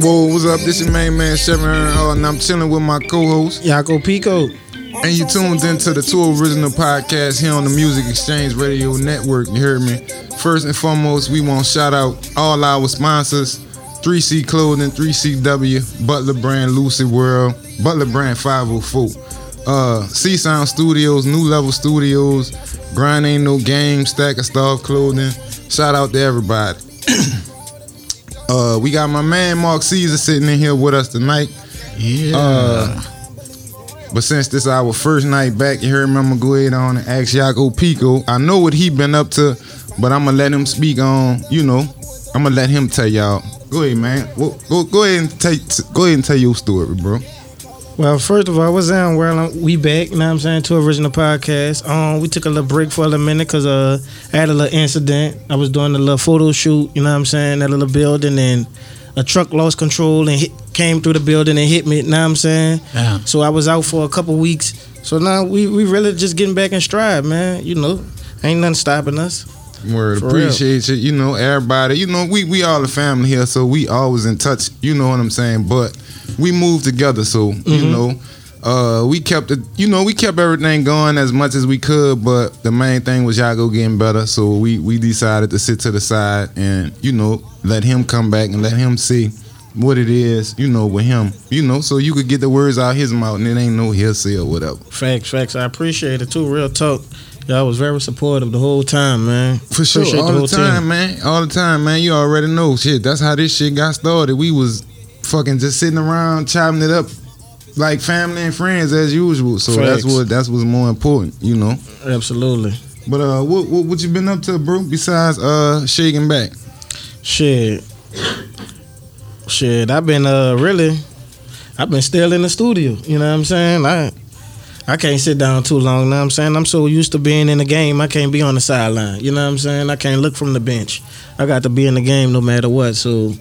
Whoa, what's up? This is main man Seven, uh, and I'm chilling with my co-host. Yago Pico. And you tuned into the two original podcast here on the Music Exchange Radio Network. You heard me. First and foremost, we want to shout out all our sponsors: 3C Clothing, 3CW, Butler Brand, Lucy World, Butler Brand 504, uh, C Sound Studios, New Level Studios, Grind Ain't No Game, Stack of Stuff Clothing. Shout out to everybody. uh, we got my man Mark Caesar sitting in here with us tonight. Yeah. Uh, but since this our first night back, you heard me, I'm gonna go ahead on and ask Yago Pico. I know what he been up to, but I'm gonna let him speak on, you know, I'm gonna let him tell y'all. Go ahead, man. Go, go, go ahead and take, go ahead and tell your story, bro. Well, first of all, what's down? Well, we back. You know what I'm saying? to original podcast. Um, we took a little break for a little minute because uh, I had a little incident. I was doing a little photo shoot. You know what I'm saying? That little building and a truck lost control and hit, came through the building and hit me. You know what I'm saying? Yeah. So I was out for a couple weeks. So now we we really just getting back in stride, man. You know, ain't nothing stopping us. Word, For real. appreciate you. You know, everybody. You know, we we all a family here, so we always in touch. You know what I'm saying? But we moved together, so you Mhm. know, uh, we kept it. You know, we kept everything going as much as we could. But the main thing was Yago getting better, so we we decided to sit to the side and you know let him come back and let him see what it is. You know, with him. You know, so you could get the words out his mouth, and it ain't no hearsay or whatever. Facts, facts. I appreciate it too. Real talk. Y'all was very supportive the whole time, man. For sure, Appreciate all the, whole time, team. man. All the time, man. You already know, shit. That's how this shit got started. We was fucking just sitting around chopping it up like family and friends as usual. So that's what that's what's more important, you know. Absolutely. But uh, what what, what you been up to, bro? Besides uh shaking back, Shit. Shit, I've been uh really I've been still in the studio, you know what I'm saying? I I can't sit down too long, you know what I'm saying? I'm so used to being in the game, I can't be on the sideline, you know what I'm saying? I can't look from the bench. I got to be in the game no matter what. So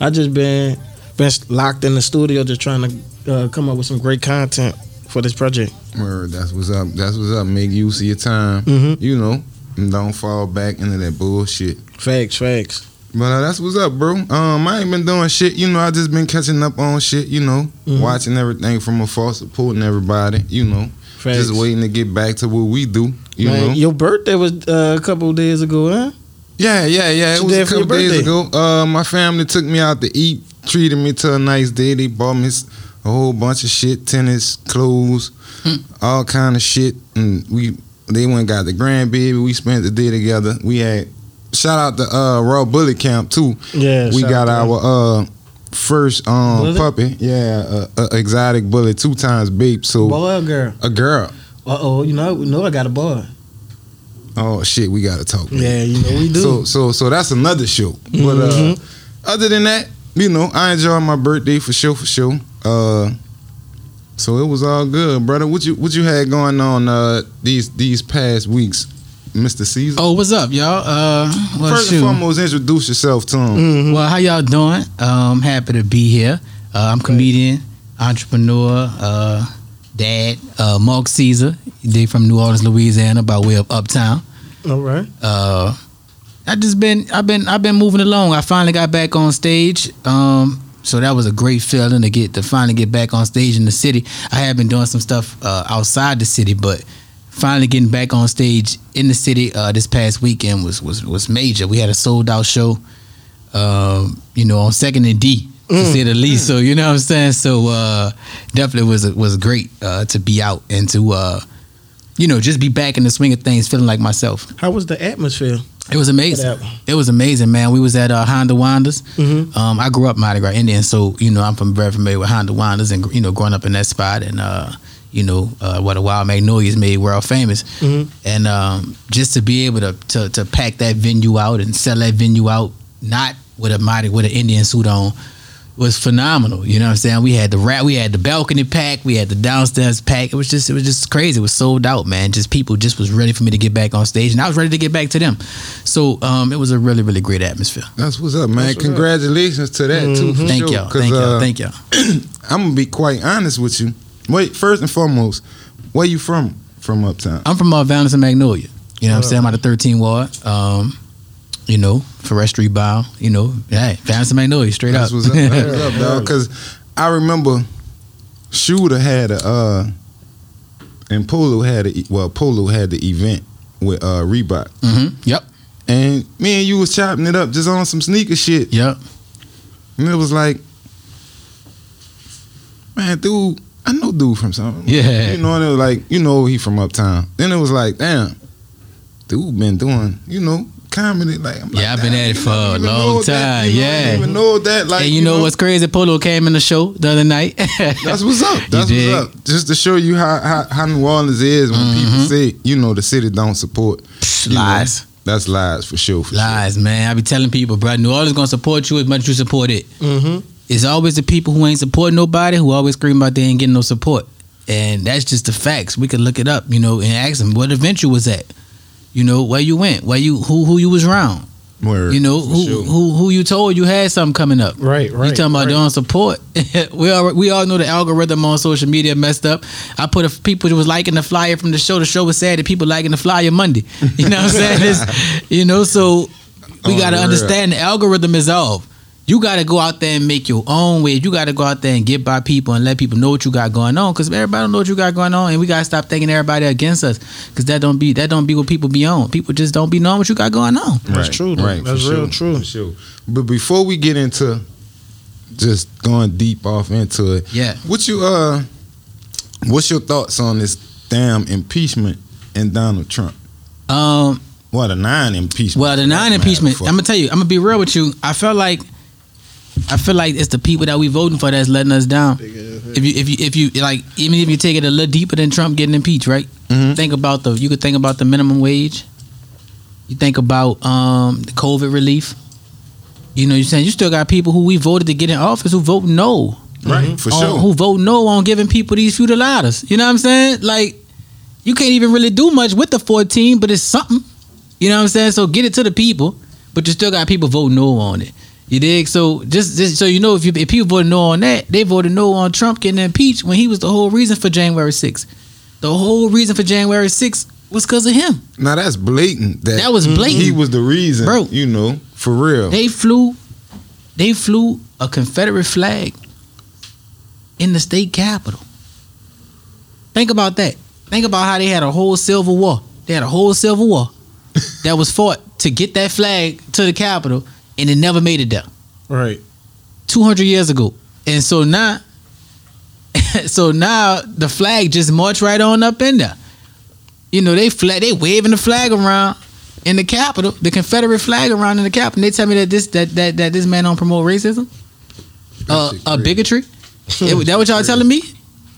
I just been been locked in the studio just trying to uh, come up with some great content for this project. word. That's what's up. That's what's up. Make use of your time, Mhm. you know, and don't fall back into that bullshit. Facts, facts. But uh, that's what's up, bro. Um, I ain't been doing shit. You know, I just been catching up on shit. You know, Mhm. watching everything from afar, supporting everybody. You know, Facts. just waiting to get back to what we do. You Man, know. your birthday was uh, a couple of days ago, huh? Yeah, yeah, yeah. It was a did for your couple days ago. Uh, my family took me out to eat, treated me to a nice day. They bought me a whole bunch of shit, tennis, clothes, Hmm. all kind of shit, and we they went and got the grandbaby. We spent the day together. We had shout out to uh, Raw Bullet Camp too. Yeah. we got our uh first um Bullet? puppy. Yeah, uh, uh, exotic bully, two times babe. So Boy or girl? a girl. Uh oh, you know, know I got a boy. Oh shit, we gotta talk. man. Yeah, you know we do. So so so that's another show. But uh Mhm. other than that, you know, I enjoyed my birthday for sure for sure. Uh so it was all good, brother. What you what you had going on uh these these past weeks, Mr. Caesar? Oh, what's up, y'all? Uh, well, First shoot. and foremost, introduce yourself to him. Mhm. Well, how y'all doing? Um, happy to be here. Uh, I'm comedian, entrepreneur, uh, dad, uh, Mark Caesar. They from New Orleans, Louisiana, by way of Uptown. All right. Uh, I just been, I've been, I've been moving along. I finally got back on stage. Um, so that was a great feeling to get to finally get back on stage in the city. I had been doing some stuff uh, outside the city, but finally getting back on stage in the city uh, this past weekend was was was major. We had a sold out show, um, you know, on Second and D. To Mm. say the least, so you know what I'm saying. So uh, definitely was was great uh, to be out and to uh, you know just be back in the swing of things, feeling like myself. How was the atmosphere? It was amazing. For that one? It was amazing, man. We was at uh, Handa Wandas. Mhm. Um, I grew up Mardi Gras Indian, so you know I'm from very familiar with Handa Wandas, and you know growing up in that spot, and uh, you know uh, what a Wild Magnolias made world famous, Mhm. and um, just to be able to, to to pack that venue out and sell that venue out, not with a Mardi with an Indian suit on. Was phenomenal, you know what I'm saying. We had the rat, we had the balcony pack, we had the downstairs pack. It was just, it was just crazy. It was sold out, man. Just people just was ready for me to get back on stage, and I was ready to get back to them. So um, it was a really, really great atmosphere. That's what's up, man. That's what's up. Congratulations to that too. For Thank sure. y'all. thank y'all, uh, thank y'all. I'm gonna be quite honest with you. Wait, first and foremost, where you from? From Uptown. I'm from uh, Valence and Magnolia. You know what I'm saying? I'm out of 13 ward. Um, you know, forestry bow. You know, hey, found somebody know you straight That's up. what's up, that's what's up. Because I remember Shooter had a uh, and Polo had a well, Polo had the event with uh Reebok, hmm Yep. and me and you was chopping it up just on some sneaker shit, Yep. and it was like, man, dude, I know dude from something, Yeah. you know, and it was like, you know, he from uptown. Then it was like, damn, dude been doing, you know. Comedy, like I'm like, Yeah, I've been at it for know, a I even long know that, time, you know, I yeah. even know that, like, and you, know, what's crazy? Polo came in the show the other night. That's what's up. That's dig? what's up. Just to show you how how, how New Orleans is when people say, you know, the city don't support. you know, Lies. that's lies for sure. For Lies, man. I be telling people, bro, New Orleans gonna support you as much as you support it. Mm-hmm. It's always the people who ain't supporting nobody who always scream about they ain't getting no support. And that's just the facts. We could look it up, you know, and ask them what event you was at. You know, where you went, where you who who you was around. sure. Word, You know, who sure. who who you told you had something coming up. Right, right. you talking about right. doing support? we all we all know the algorithm on social media messed up. I put a people who was liking the flyer from the show. The show was sad that people liking the flyer Monday. You know what I'm saying? It's, you know, so we On got to understand the algorithm is off. You got to go out there and make your own way. You got to go out there and get by people and let people know what you got going on. Because everybody don't know what you got going on, and we got to stop thinking everybody against us. Because that don't be that don't be what people be on. People just don't be knowing what you got going on. That's true, though. Right, That's for real sure, true. For sure. But before we get into just going deep off into it, Yeah. what you uh, what's your thoughts on this damn impeachment and Donald Trump? Um, Well, the nine impeachment. Well, the nine impeachment. I'm gonna tell you. I'm gonna be real with you. I felt like, I feel like it's the people that we voting for that's letting us down. If you, if you, if you like, even if you take it a little deeper than Trump getting impeached, right? Mhm. Think about the. You could think about the minimum wage. You think about um, the COVID relief. You know, you're saying you still got people who we voted to get in office who vote no. right for on- sure. Who vote no on giving people these feudal ladders. You know what I'm saying? Like, you can't even really do much with the 14, but it's something. You know what I'm saying? So get it to the people, but you still got people vote no on it. You dig? So just, just so you know, if you if people voted no on that, they voted no on Trump getting impeached when he was the whole reason for January 6th. The whole reason for January 6th was because of him. Now that's blatant. That, That was blatant. He was the reason, Bro. You know, for real. They flew, they flew a Confederate flag in the state capitol. Think about that. Think about how they had a whole Civil War. They had a whole Civil War that was fought to get that flag to the Capitol, and it never made it there. Right. 200 years ago. And so now, so now the flag just marched right on up in there. You know, they flag, they waving the flag around in the Capitol, the Confederate flag around in the Capitol. And they tell me that this that that, that this man don't promote racism, uh, shit uh, bigotry. It- that what y'all telling me?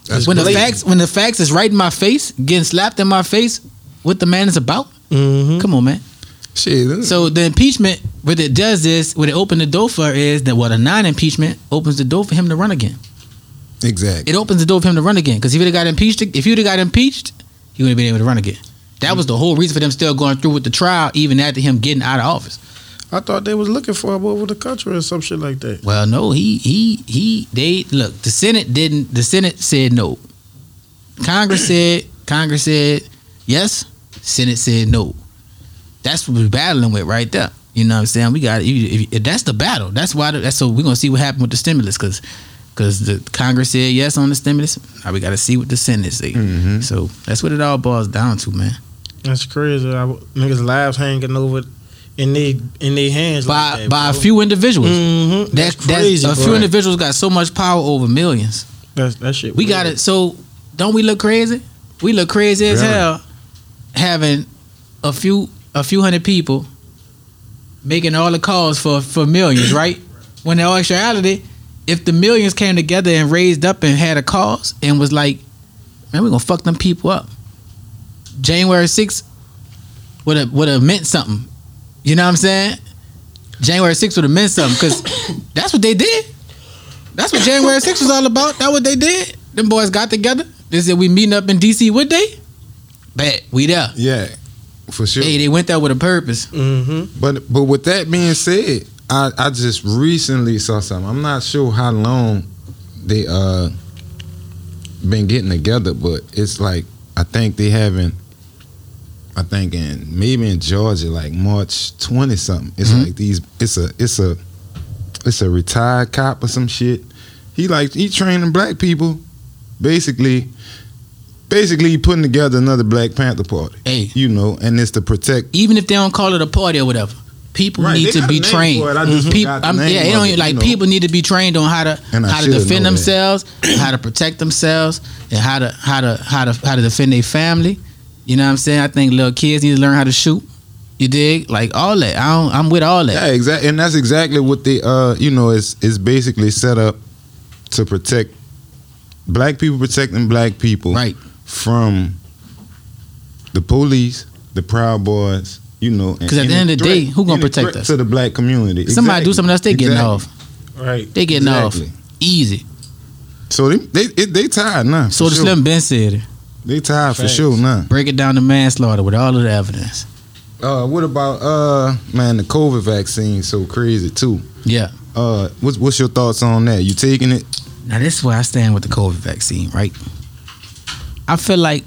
That's when the facts when the facts is right in my face, getting slapped in my face, what the man is about? Mm-hmm. Come on, man. Shit. So the impeachment, what it does is, what it opened the door for is that what a non-impeachment opens the door for him to run again. exactly. It opens the door for him to run again. Because if he'd have got impeached, if you'd have got impeached, he would have been able to run again. That was the whole reason for them still going through with the trial, even after him getting out of office. I thought they was looking for him over the country or some shit like that. Well, no, he he he. They look. The Senate didn't. The Senate said no. Congress said. Congress said yes. Senate said no. That's what we're battling with right there. You know what I'm saying? We got if, if that's the battle. That's why. That's so we're gonna see what happened with the stimulus because because the Congress said yes on the stimulus. Now we got to see what the Senate say. Mhm. So that's what it all boils down to, man. That's crazy. I, niggas' lives hanging over in they in their hands By like that, by a few individuals. Mm-hmm. That's, That's crazy. That's, a bro. few individuals got so much power over millions. That's that shit. We got it. So don't we look crazy? We look crazy as hell having a few a few hundred people making all the calls for for millions, right? When in actuality, if the millions came together and raised up and had a cause and was like, man, we're gonna fuck them people up. January 6th would have would have meant something. You know what I'm saying? January 6th would have meant something because that's what they did. That's what January 6th was all about. That's what they did. Them boys got together. They said we meeting up in DC. What day? Bet we there. Yeah, for sure. Hey, they went there with a purpose. Mm-hmm. But but with that being said, I I just recently saw something. I'm not sure how long they uh been getting together, but it's like I think they having I think in maybe in Georgia, like March twenty something. It's Mhm. like these. It's a it's a it's a retired cop or some shit. He like he training black people, basically. Basically, putting together another Black Panther party. Hey, You know, and it's to protect. even if they don't call it a party or whatever, people Right, need to be trained. for it. I just Peop- the I'm- name yeah, they don't it, like you know. people need to be trained on how to how to defend themselves, how to protect themselves, and how to how to how to how to defend their family. You know what I'm saying? I think little kids need to learn how to shoot. You dig? Like all that. I don't, I'm with all that. Yeah, exactly, and that's exactly what they uh you know is is basically set up to protect black people protecting black people Right. From the police, the Proud Boys, you know. Because at the end of the day, who gonna protect us? To the black community. Somebody do something else, they getting Exactly. off. Right. They getting Exactly. off easy. So they they they, they tired now. So for the sure. Slim Ben said, it. They tired for sure now. break it down to manslaughter with all of the evidence. Uh, what about uh man the COVID vaccine so crazy too. Yeah. Uh, what's what's your thoughts on that? You taking it? Now this is where I stand with the COVID vaccine, right? I feel like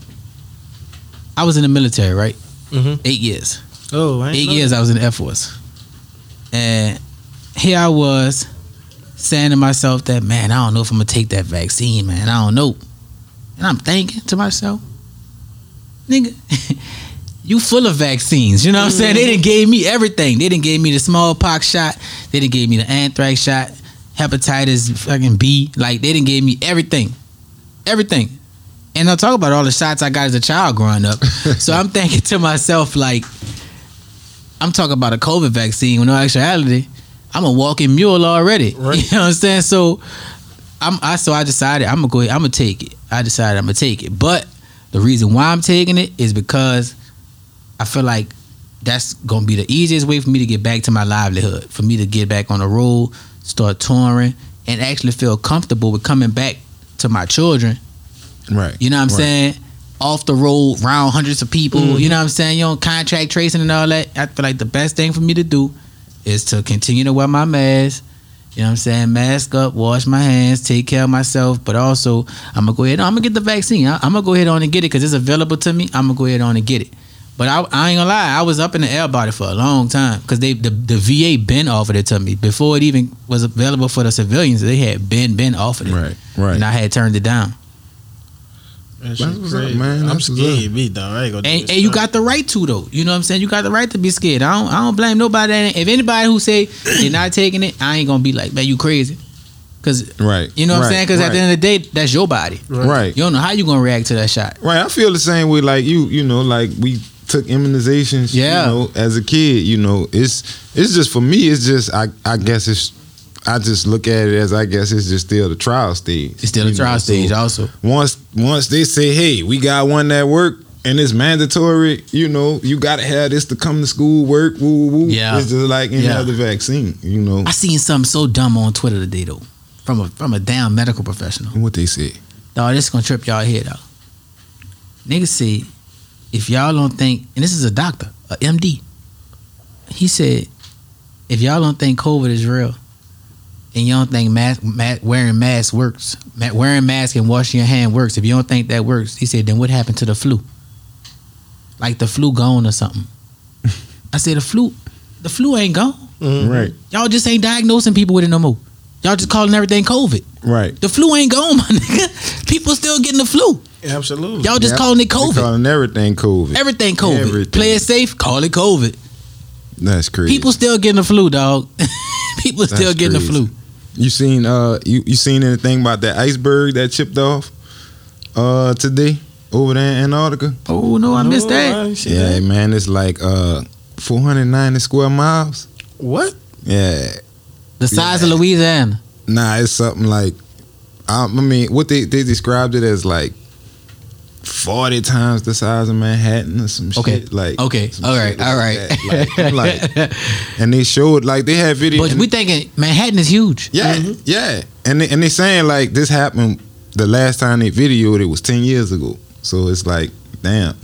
I was in the military, right? Mhm. Eight years. Oh, I ain't Eight know years I was in the Air Force. And here I was saying to myself that, man, I don't know if I'm gonna take that vaccine, man. I don't know. And I'm thinking to myself, nigga, you full of vaccines. You know what I'm saying? They didn't gave me everything. They didn't gave me the smallpox shot. They didn't gave me the anthrax shot, hepatitis fucking B. Like they didn't gave me everything. Everything. And I'll talk about all the shots I got as a child growing up. so I'm thinking to myself, like, I'm talking about a COVID vaccine. When no actuality, I'm a walking mule already. Right. You know what I'm saying? So I'm I so I decided I'm gonna go ahead, I'm gonna take it. I decided I'm gonna take it. But the reason why I'm taking it is because I feel like that's gonna be the easiest way for me to get back to my livelihood, for me to get back on the road, start touring, and actually feel comfortable with coming back to my children. Right. You know what I'm right. saying? Off the road, around hundreds of people. Mhm. You know what I'm saying? You know, contract tracing and all that. I feel like the best thing for me to do is to continue to wear my mask. You know what I'm saying? Mask up, wash my hands, take care of myself. But also, I'm gonna go ahead. I'm gonna get the vaccine. I, am gonna go ahead on and get it because it's available to me. I'm gonna go ahead on and get it. But I, I ain't gonna lie, I was up in the air about it for a long time because they the, the VA been offered it to me before it even was available for the civilians. They had been been offered it, Right. Right. and I had turned it down. That That's shit what's up, crazy. man. I'm That's what's scared, me though. I ain't gonna. do And, this and you got the right to though. You know what I'm saying? You got the right to be scared. I don't I don't blame nobody. If anybody who say they're not taking it, I ain't gonna be like, man, you crazy. Cause right. you know what right. I'm saying? Cause right. at the end of the day, that's your body. right. You don't know how you gonna react to that shot. Right, I feel the same way. Like you, you know, like we took immunizations. Yeah. You know, as a kid, you know, it's it's just for me. It's just I I guess it's I just look at it as I guess it's just still the trial stage. It's still a you trial know, so stage also. Once once they say, hey, we got one that work. And it's mandatory, you know. You gotta have this to come to school, work, woo, woo, woo. Yeah. It's just like any Yeah. other vaccine, you know. I seen something so dumb on Twitter today though. From a from a damn medical professional. What they say? Dog, this is gonna trip y'all head out. Niggas say, if y'all don't think, and this is a doctor, a MD. He said, if y'all don't think COVID is real, and you don't think mask, ma- wearing masks works, wearing mask and washing your hand works, if you don't think that works, he said, then what happened to the flu? Like the flu gone or something. I said, the flu, the flu ain't gone. Mhm. Right, Y'all just ain't diagnosing people with it no more. Y'all just calling everything COVID. right. The flu ain't gone, my nigga. People still getting the flu. Absolutely. Y'all just Yep. calling it They COVID. calling everything COVID. Everything COVID. Everything. Play it safe, call it COVID. That's crazy. People still getting the flu, dog. People still getting crazy. the flu. You seen uh you, you seen anything about that iceberg that chipped off uh today over there in Antarctica? Oh no, I missed that. I Yeah, that. man, it's like uh 490 square miles. What? Yeah. The size Yeah. of Louisiana. Nah, it's something like um, I mean, what they they described it as like 40 times the size of Manhattan or some Okay. shit like Okay. some All shit right. Like right. Like, like- and they showed like they had video but we thinking Manhattan is huge. Yeah, mm-hmm. yeah, and they, and they saying like this happened the last time they videoed it was ten years ago. So it's like, damn,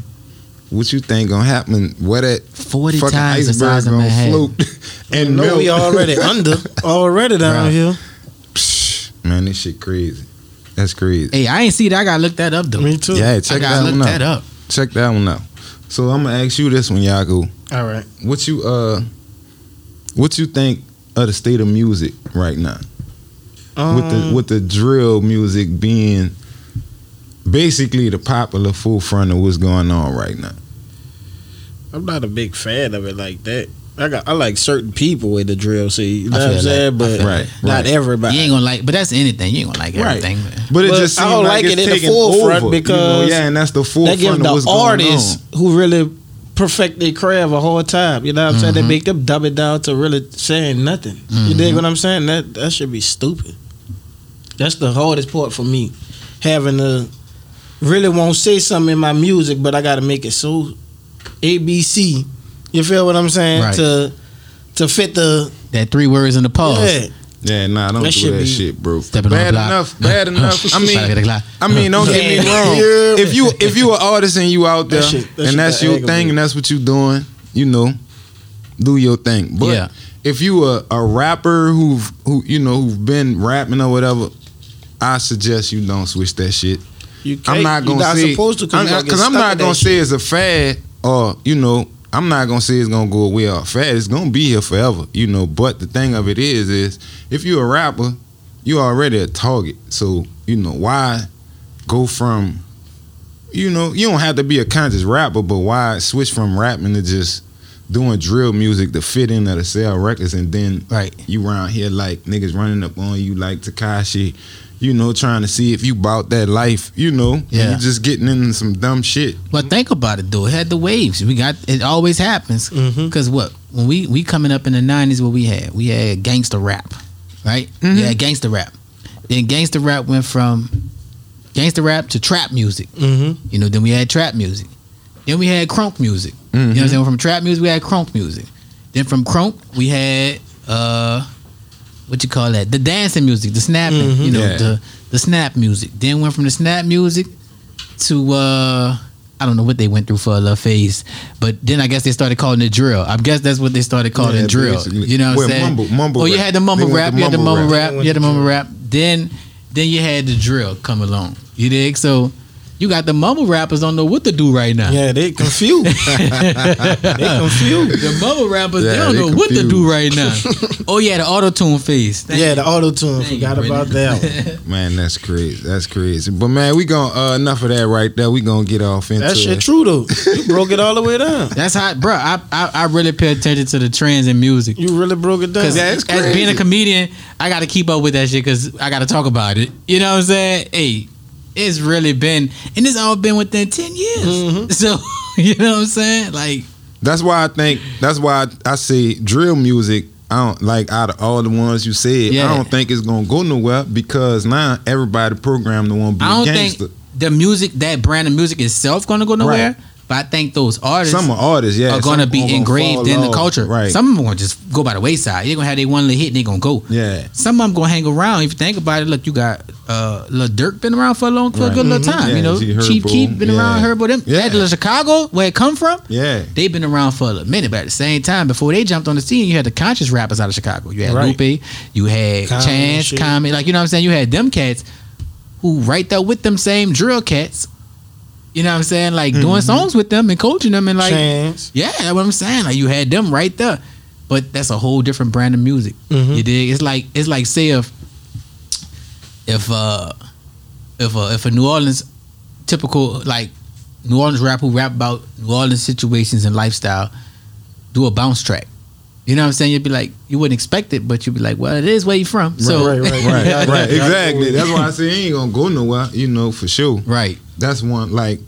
what you think gonna happen? Where that 40 fucking times the size of gonna Manhattan. float and no, melt? we already under already down Right. here. Psh, Man, this shit crazy. That's crazy. Hey, I ain't see that. I gotta look that up though. Me too. Yeah, I check gotta that look one that out. up. Check that one out. So I'm gonna ask you this one, Yago. All right. What you uh, what you think of the state of music right now? with the Um, with the drill music being basically the popular forefront of what's going on right now. I'm not a big fan of it like that. I got I like certain people in the drill scene. You know what I'm saying? that. But feel Right, not right. everybody. You ain't gonna like, but that's anything. You ain't gonna like everything. man. But it But just I don't like, like it in the forefront over, you know? because yeah, and that's the that forefront give of the what's going artists on. who really perfect their craft a whole time. You know what I'm saying? They Mhm. make them dumb it down to really saying nothing. You Mhm. dig what I'm saying? That that should be stupid. That's the hardest part for me. Having to really won't say something in my music, but I gotta make it so ABC. You feel what I'm saying? Right. To to fit the That three words in the pause. yeah. Yeah, nah, don't That do that shit, bro. Bad enough, bad enough. I Gotta get a mean. I mean, don't get me wrong. Yeah. If you if you an artist and you out there That shit- that and that's your thing and that's what you're doing, you know, do your thing. But Yeah. if you a, a rapper who've who you know who've been rapping or whatever, I suggest you don't switch that shit. You can't, I'm not gonna not say supposed to I'm, because I'm not gonna say it's a fad or you know I'm not gonna say it's gonna go away or a fad. It's gonna be here forever, you know. But the thing of it is, is if you're a rapper, you already a target. So you know why go from you know you don't have to be a conscious rapper, but why switch from rapping to just doing drill music to fit in or to sell records and then Right. you around here like niggas running up on you like Tekashi, you know, trying to see if you bought that life, you know. Yeah. You just getting into some dumb shit. But think about it though. It had the waves. We got it. Always happens. Mhm. Because what when we we coming up in the nineties, what we had we had gangster rap, right? Mhm. Yeah, gangster rap. Then gangster rap went from gangster rap to trap music. Mm-hmm. You know, then we had trap music. Then we had crunk music. You know what I'm Mhm. saying? From trap music, we had crunk music. Then from crunk, we had uh, what you call that? The dancing music, the snapping. Mhm. You know, Yeah. the the snap music. Then went from the snap music to uh, I don't know what they went through for a phase, but then I guess they started calling it drill. I guess that's what they started calling Yeah, drill. basically. You know what Well, I'm saying? mumble- mumble oh, you had the mumble rap. to You had the mumble mumble rap. rap. You had the mumble rap. Then then you had the drill come along. You dig? So you got the mumble rappers don't know what to do right now. Yeah, they confused. they confused. The mumble rappers, they don't they know what to do right now. oh yeah, the auto tune phase. Thank Yeah, you. the auto tune. Thank you, Forgot about that. One. Man, that's crazy. That's crazy. But man, we going uh enough of that right there. We gonna get off into That shit true though. You broke it all the way down. That's how, bro. I, I I really pay attention to the trends in music. You really broke it down. Because Yeah, it's as being a comedian, I got to keep up with that shit because I got to talk about it. You know what I'm saying? Hey, it's really been, and it's all been within 10 years. Mhm. So, you know what I'm saying? Like, That's why I think. That's why I, I say drill music. I don't like out of all the ones you said. Yeah. I don't think it's gonna go nowhere because now everybody programmed the one be I don't gangster. think the music, that brand of music itself, going to go nowhere. But I think those artists Some are artists, yeah, are going to be gonna engraved in the culture. right? Some of them going to just go by the wayside. They're going to have their one little hit and they're going to go. yeah, Some of them gonna hang around. If you think about it, look, you got uh, Lil Durk been around for a long, for a good little Mhm. time. Yeah, you know, G Chief Herbo, Keef been around. yeah. Herbo, them. Yeah. That Chicago, where it come from, yeah. they've been around for a minute. But at the same time, before they jumped on the scene, you had the conscious rappers out of Chicago. You had Right. Lupe, you had Common Chance, shit. Common, like you know what I'm saying. You had them cats who right there with them same drill cats. You know what I'm saying? Like doing Mm-hmm. songs with them and coaching them and like Chance. yeah, that's what I'm saying. Like you had them right there, but that's a whole different brand of music. Mhm. You dig? It's like it's like say if if uh if a if a New Orleans typical like New Orleans rap who rap about New Orleans situations and lifestyle do a bounce track. You know what I'm saying? You'd be like, you wouldn't expect it, but you'd be like, well, it is where you from. So right, right, Right, Yeah, right, exactly. That's why I say he ain't gonna go nowhere. You know for sure. right. That's one like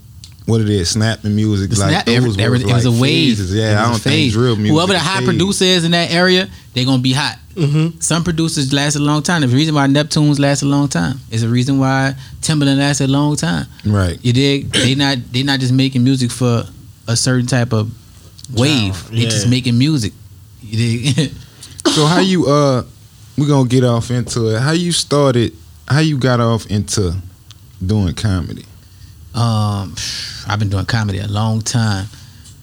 what it is. Snapping music, The like snap, those every, was every, it was a wave. phases. It Yeah, was I a don't think drill music. Whoever the is high phase. producer is in that area, they're gonna be hot. Mm-hmm. Some producers last a long time. The reason why Neptunes last a long time is the reason why Timbaland lasts a long time. right? You dig? They not they not just making music for a certain type of wave. Genre, They just making music. You dig? So how you uh we gonna get off into it. How you started how you got off into doing comedy? Um, I've been doing comedy a long time.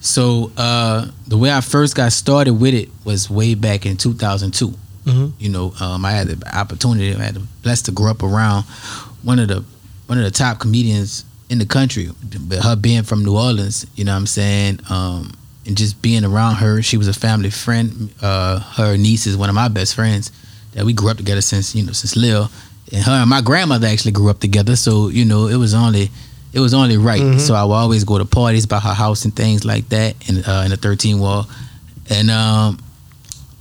So uh, the way I first got started with it was way back in 2002. Mhm. You know, um, I had the opportunity, I had the blessed to grow up around one of the one of the top comedians in the country. But her being from New Orleans, you know what I'm saying, um, and just being around her, she was a family friend. Uh, her niece is one of my best friends that we grew up together since you know since Lil, and her and my grandmother actually grew up together. So you know it was only it was only right. So I would always go to parties by her house and things like that, in uh, in the 13 wall, and um,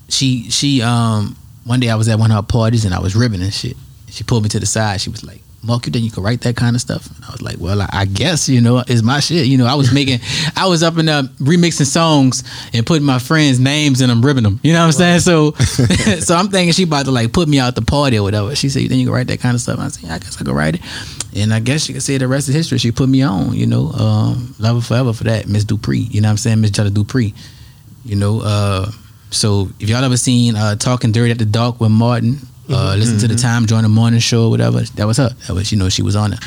she she um one day I was at one of her parties and I was ribbing and shit. She pulled me to the side. She was like, "Mark, you think you can write that kind of stuff?" And I was like, "Well, I, I guess you know it's my shit." You know, I was making, I was up in the remixing songs and putting my friends' names in them, ribbing them. You know what I'm saying? So, so I'm thinking she about to like put me out the party or whatever. She said, "You think you can write that kind of stuff?" I said, yeah, "I guess I can write it." And I guess you could say the rest is history. She put me on. You know, um, love her forever for that, Miss Dupree. You know what I'm saying, Miss Jada Dupree. You know, uh, so if y'all ever seen uh, Talking Dirty After Dark with Martin, uh, listen to the Tom Joyner the morning show, whatever. That was her. That was you know she was on it.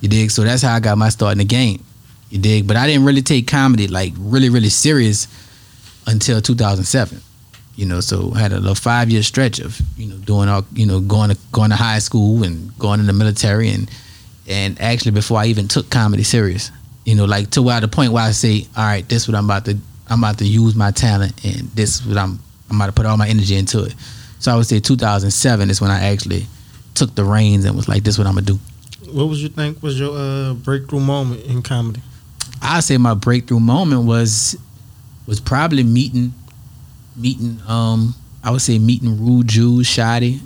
You dig? So that's how I got my start in the game. You dig? But I didn't really take comedy like really really serious until 2007. You know, so I had a little five year stretch of you know doing all you know going to going to high school and going in the military and and actually before I even took comedy serious, you know, like to where the point where I say, all right, this is what I'm about to I'm about to use my talent and this is what I'm I'm about to put all my energy into it. So I would say 2007 is when I actually took the reins and was like, this is what I'm gonna do. What was you think was your uh, breakthrough moment in comedy? I say my breakthrough moment was was probably meeting meeting um I would say meeting Rude Jews, Shotty,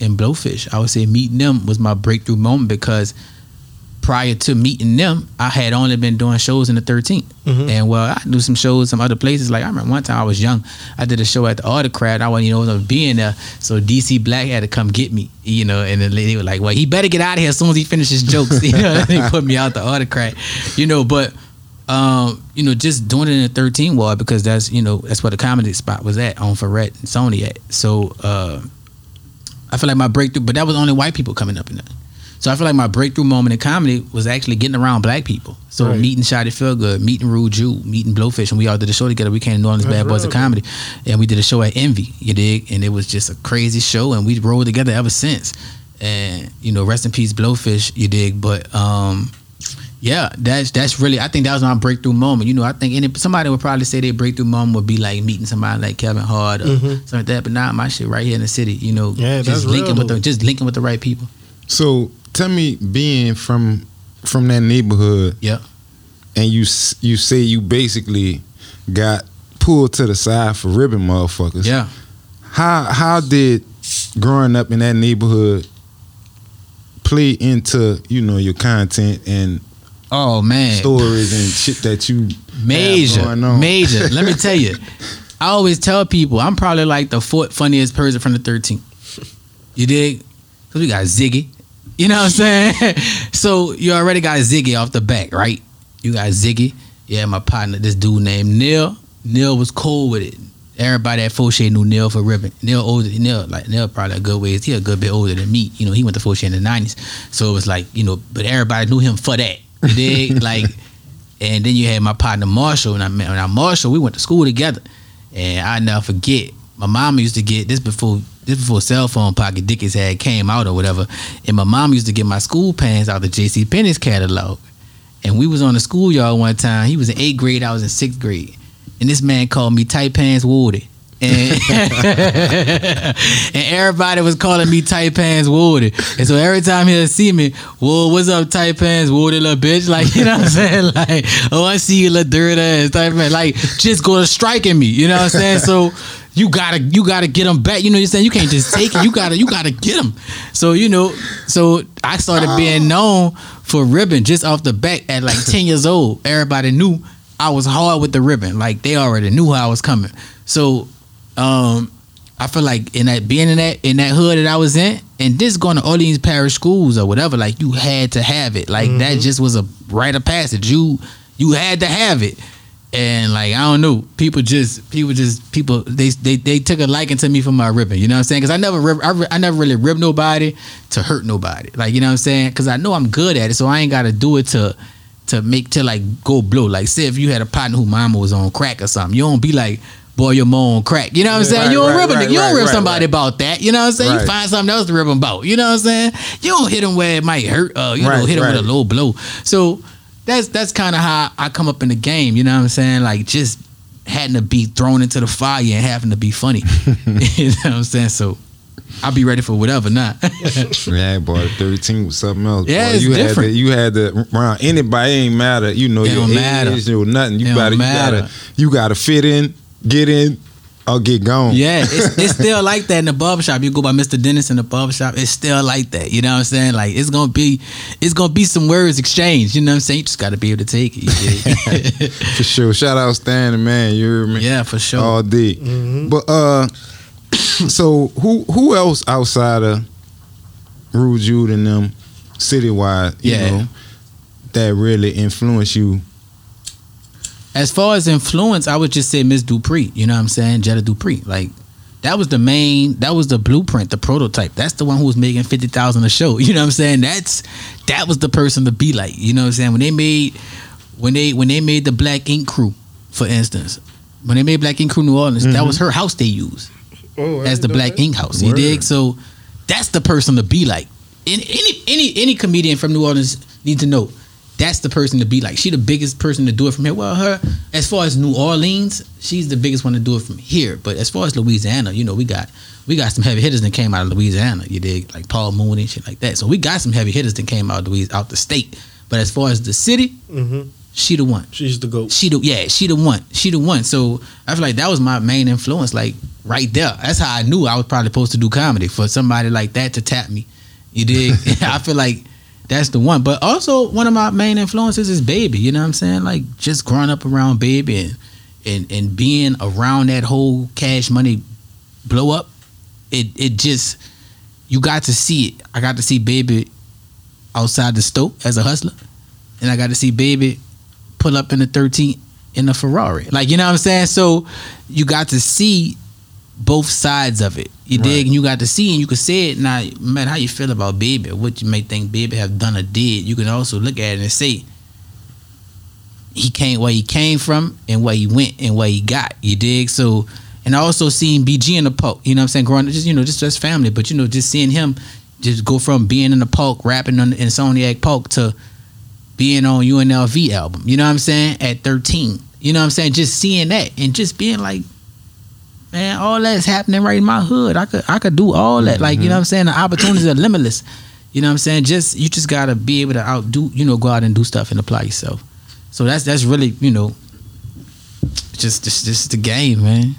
and Blowfish. I would say meeting them was my breakthrough moment because prior to meeting them, I had only been doing shows in the 13th. Mhm. And well, I do some shows some other places. Like I remember one time I was young, I did a show at the Autocrat. I wasn't even know being there, so DC Black had to come get me. You know, and then they were like, "Well, he better get out of here as soon as he finishes jokes." You know, they put me out the Autocrat. You know, but um, you know, just doing it in the 13 ward because that's you know that's where the comedy spot was at on Freret and Soniat. So uh, I feel like my breakthrough, but that was only white people coming up in there. So I feel like my breakthrough moment in comedy was actually getting around black people. So Right. meeting Shotty Feelgood, meeting Rude Jude, meeting Blowfish, and we all did a show together. We came to New Orleans That's Bad Boys of Comedy, and we did a show at Envy. You dig? And it was just a crazy show, and we rolled together ever since. And you know, rest in peace, Blowfish. You dig? But um, yeah, that's that's really. I think that was my breakthrough moment. You know, I think any somebody would probably say their breakthrough moment would be like meeting somebody like Kevin Hart or Mhm. something like that. But not my shit right here in the city. You know, Yeah, just linking real, with the just linking with the right people. So tell me, being from from that neighborhood, Yeah. and you you say you basically got pulled to the side for ribbon motherfuckers. Yeah. How how did growing up in that neighborhood play into you know your content and Oh man. stories and shit that you Major, have going on? major. Let me tell you, I always tell people I'm probably like the fourth funniest person from the 13th. You dig? Because we got Ziggy. You know what I'm saying? so you already got Ziggy off the back, right? You got Ziggy. Yeah, my partner, this dude named Neil. Neil was cool with it. Everybody at Fortier knew Neil for ribbon. Neil older, Neil like Neil probably a good ways. He a good bit older than me. You know, he went to Fortier in the nineties, so it was like you know. But everybody knew him for that. You dig? like, and then you had my partner Marshall, and I met and I Marshall. We went to school together, and I never forget. My mom used to get this before this before cell phone pocket dickies had came out or whatever, and my mom used to get my school pants out the J.C. Penney's catalog. And we was on the schoolyard one time. He was in eighth grade. I was in sixth grade. And this man called me tight pants Woody. And, and everybody was calling me tight pants Woody. And so every time he'll see me, whoa, what's up, tight pants Woody, little bitch? Like, you know what I'm saying? Like, oh, I see you, little dirt ass tight pants. Like, just go to striking me. You know what I'm saying? So you gotta you gotta get them back. You know what I'm saying? You can't just take it. You gotta you gotta get them. So you know, so I started being known for ribbon just off the back at like 10 years old. Everybody knew I was hard with the ribbon. Like they already knew how I was coming. So um I feel like in that being in that in that hood that I was in, and just going to all these parish schools or whatever, like you had to have it. Like that just was a rite of passage. You you had to have it. And like I don't know, people just people just people they they, they took a liking to me for my ribbon. You know what I'm saying? Because I never rib, I, I never really ribbed nobody to hurt nobody. Like you know what I'm saying? Because I know I'm good at it, so I ain't got to do it to to make to like go blow. Like say if you had a partner who mama was on crack or something, you don't be like. Boy, your mom on crack. You know what I'm saying? Right, you don't right, rib right, nigga. You don't right, rib right, somebody right. about that. You know what I'm saying? Right. You find something else to rib them about. You know what I'm saying? You don't hit them where it might hurt. Uh, you Right, know, hit them with a low blow. So that's that's kind of how I come up in the game. You know what I'm saying? Like just having to be thrown into the fire and having to be funny. you know what I'm saying? So I'll be ready for whatever. Not. Yeah, boy, thirteen was something else. Yeah, boy. it's you different. had to, you had to around anybody ain't matter. You know It your don't age, matter. your nothing. You It gotta, don't you gotta, matter. you gotta fit in, get in, or get gone. Yeah, it's, it's still like that in the barbershop. You go by Mr. Dennis in the barbershop, it's still like that. You know what I'm saying? Like it's gonna be it's gonna be some words exchanged. You know what I'm saying? You just gotta be able to take it. you for sure. Shout out Stan, man. You hear me? yeah, for sure. all day. Mm-hmm. But uh, so who who else outside of Rude Jude and them citywide, you Yeah. know, that really influenced you? As far as influence, I would just say Miss Dupree. You know what I'm saying? Jetta Dupree. Like that was the main. That was the blueprint, the prototype. That's the one who was making fifty thousand a show. You know what I'm saying? That's that was the person to be like. You know what I'm saying? When they made when they when they made the Black Ink Crew, for instance, when they made Black Ink Crew New Orleans, that was her house they used Oh, as the Black that. Ink House. You dig? So that's the person to be like. And any any any comedian from New Orleans needs to know that's the person to be like. She the biggest person to do it from here. Well, her as far as New Orleans, she's the biggest one to do it from here. But as far as Louisiana, you know, we got we got some heavy hitters that came out of Louisiana. You dig? Like Paul Mooney and shit like that. So we got some heavy hitters that came out of Louisiana, out the state. But as far as the city, Mhm. she the one. She's the goat. She the yeah, she the one. She the one. So I feel like that was my main influence, like right there. That's how I knew I was probably supposed to do comedy for somebody like that to tap me. You dig? I feel like that's the one. But also one of my main influences is Baby. You know what I'm saying? Like just growing up around Baby and and and being around that whole Cash Money blow up. It it just you got to see it. I got to see Baby outside the stove as a hustler, and I got to see Baby pull up in the 13 in a Ferrari. Like, you know what I'm saying? So you got to see both sides of it. You dig? And you got to see and you could say it. Now, no matter how you feel about Baby, what you may think Baby have done or did, you can also look at it and say, he came where he came from and where he went and where he got. You dig? So and I also seeing BG in the Polk, you know what I'm saying, growing up, just you know, just just family. But you know, just seeing him just go from being in the Polk, rapping on in Soniat Polk to being on UNLV album. You know what I'm saying? At 13. You know what I'm saying? Just seeing that and just being like, man, all that's happening right in my hood. I could I could do all that. Like, you know what I'm saying? The opportunities are limitless. You know what I'm saying? Just you just gotta be able to outdo, you know, go out and do stuff and apply yourself. So that's that's really, you know, just just just the game, man.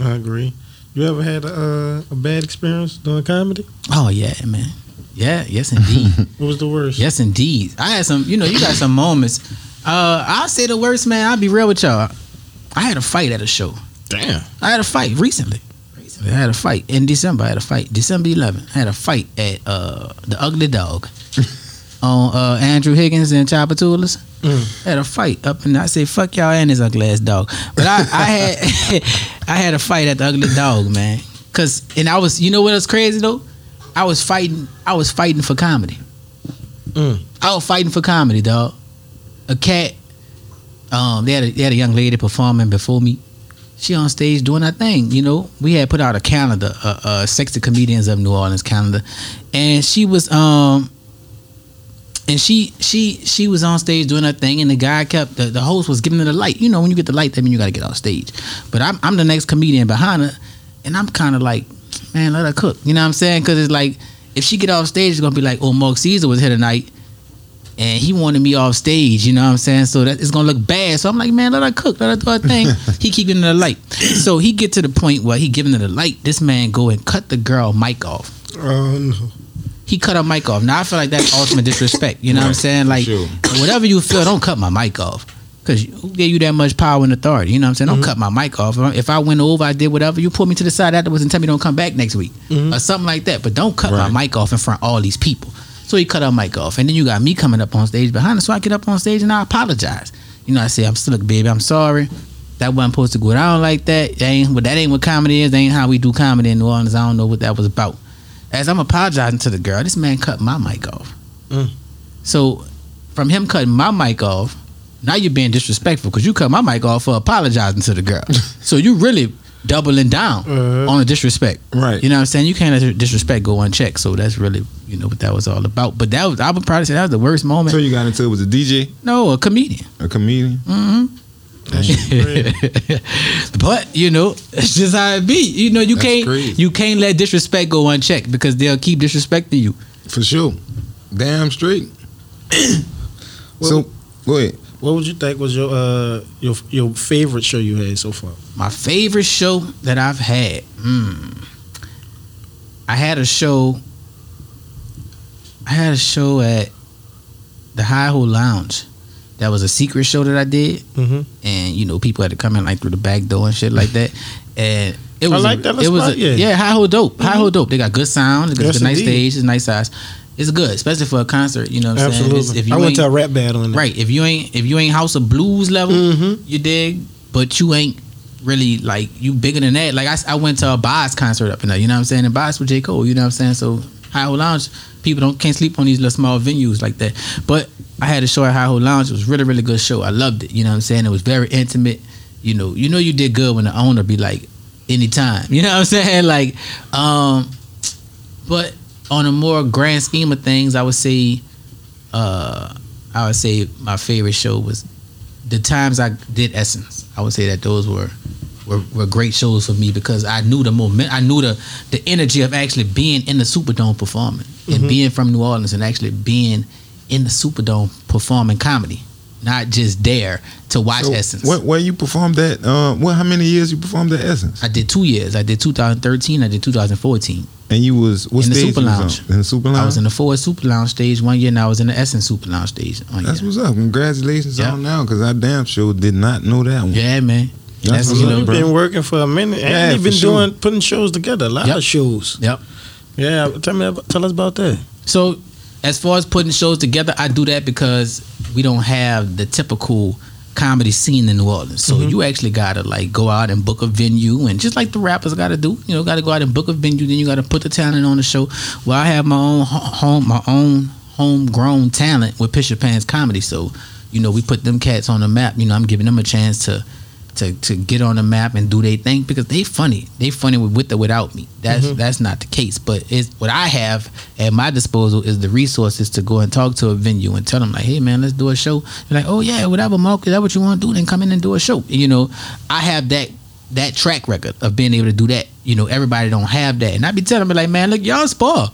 I agree. You ever had a, uh, a bad experience doing comedy? Oh yeah, man. Yeah, yes indeed. What was the worst? yes indeed. I had some, you know, you got some moments. Uh I'll say the worst, man. I'll be real with y'all. I had a fight at a show. Damn. I had a fight recently. Recently, I had a fight in December. I had a fight December 11th. I had a fight at uh, the Ugly Dog on uh, Andrew Higgins and Tchoupitoulas. Mm. Had a fight up and I say fuck y'all and this ugly ass dog. But I, I had I had a fight at the Ugly Dog, man. Cause and I was you know what was crazy though? I was fighting I was fighting for comedy. Mm. I was fighting for comedy, dog. A cat. Um, they had a, they had a young lady performing before me she on stage doing her thing. You know, we had put out a calendar, uh, uh, sexy comedians of New Orleans calendar, and she was um, and she she she was on stage doing her thing, and the guy kept the, the host was giving her the light. You know, when you get the light, that means you got to get off stage. But I'm I'm the next comedian behind her, and I'm kind of like, man, let her cook. You know what I'm saying? Because it's like if she get off stage, it's gonna be like, oh, Mark Caesar was here tonight. And he wanted me off stage, you know what I'm saying? So that it's gonna look bad. So I'm like, man, let her cook, let her do her thing. he keep giving her the light. So he get to the point where he giving her the light. This man go and cut the girl mic off. Oh no. He cut her mic off. Now I feel like that's ultimate disrespect. You know what I'm saying? Like sure. whatever you feel, don't cut my mic off. Cause who gave you that much power and authority? You know what I'm saying? Don't mm-hmm. cut my mic off. If I went over, I did whatever. You pull me to the side afterwards and tell me don't come back next week mm-hmm. or something like that. But don't cut Right. my mic off in front of all these people. So he cut her mic off, and then you got me coming up on stage behind her. So I get up on stage and I apologize. You know, I say, "I'm still look, baby. I'm sorry. That wasn't supposed to go down like that. That ain't what that ain't what comedy is. That ain't how we do comedy in New Orleans. I don't know what that was about." As I'm apologizing to the girl, this man cut my mic off. Mm. So from him cutting my mic off, now you're being disrespectful because you cut my mic off for apologizing to the girl. so you really doubling down Uh-huh. on the disrespect. Right. You know what I'm saying? You can't let disrespect go unchecked. So that's really, you know, what that was all about. But that was, I would probably say that was the worst moment. So you got into it was a DJ, no, a comedian. a comedian. Mm-hmm. but you know, it's just how it be. You know, you That's can't crazy. you can't let disrespect go unchecked because they'll keep disrespecting you. For sure. Damn straight. so go ahead. What would you think was your uh your your favorite show you had so far? My favorite show that I've had. Mm, I had a show. I had a show at the Hi-Ho Lounge. That was a secret show that I did, Mm-hmm. and you know people had to come in like through the back door and shit like that. And it I was like a, that it was spot, a, yeah. yeah Hi-Ho dope. Hi-Ho dope. They got good sound. It's got Yes, a nice indeed. stage. It's a nice size. It's good, especially for a concert. You know what I'm saying? Absolutely. It's- If you I went to a rap battle in there. Right. If you ain't if you ain't House of Blues level, Mhm. you dig, but you ain't really like you bigger than that. Like I, I went to a Bas concert up in there. You know what I'm saying? And Bas with J Cole. You know what I'm saying? So Hi-Ho Lounge, people don't can't sleep on these little small venues like that. But I had a show at Hi-Ho Lounge. It was really really good show. I loved it. You know what I'm saying? It was very intimate. You know, you know you did good when the owner be like, anytime. You know what I'm saying? Like, um, but on a more grand scheme of things, I would say, uh, I would say my favorite show was the times I did Essence. I would say that those were were, were great shows for me because I knew the moment, I knew the the energy of actually being in the Superdome performing and being from New Orleans and actually being in the Superdome performing comedy, not just there to watch So Essence. Where, where you performed that? Uh, what? How many years you performed at Essence? I did two years. I did 2013. I did 2014. And you was what In the Super you was Lounge. on? In the Super Lounge. I was in the Ford Super Lounge stage one year, and I was in the Essence Super Lounge stage one That's year. what's up. Congratulations Yeah. on now, because I damn sure did not know that one. Yeah, man. That's That's, what's you up, know. You've bro. been working for a minute, and Yeah, you've been sure. doing putting shows together. A lot Yep. of shows. Yep. Yeah, tell me, about, tell us about that. So, as far as putting shows together, I do that because we don't have the typical comedy scene in New Orleans. So mm-hmm. you actually gotta like go out and book a venue, and just like the rappers gotta do, you know, gotta go out and book a venue. Then you gotta put the talent on the show. Well, I have my own home, my own homegrown talent with Pisher Pants Comedy. So, you know, we put them cats on the map. You know, I'm giving them a chance to. To, to get on the map and do their thing because they funny. They funny with, with or without me. That's mm-hmm. that's not the case. But it's what I have at my disposal is the resources to go and talk to a venue and tell them like hey man let's do a show. They're like oh yeah whatever Mark is that what you want to do? Then come in and do a show. You know I have that that track record of being able to do that. You know everybody don't have that. And I be telling them like man look y'all spoil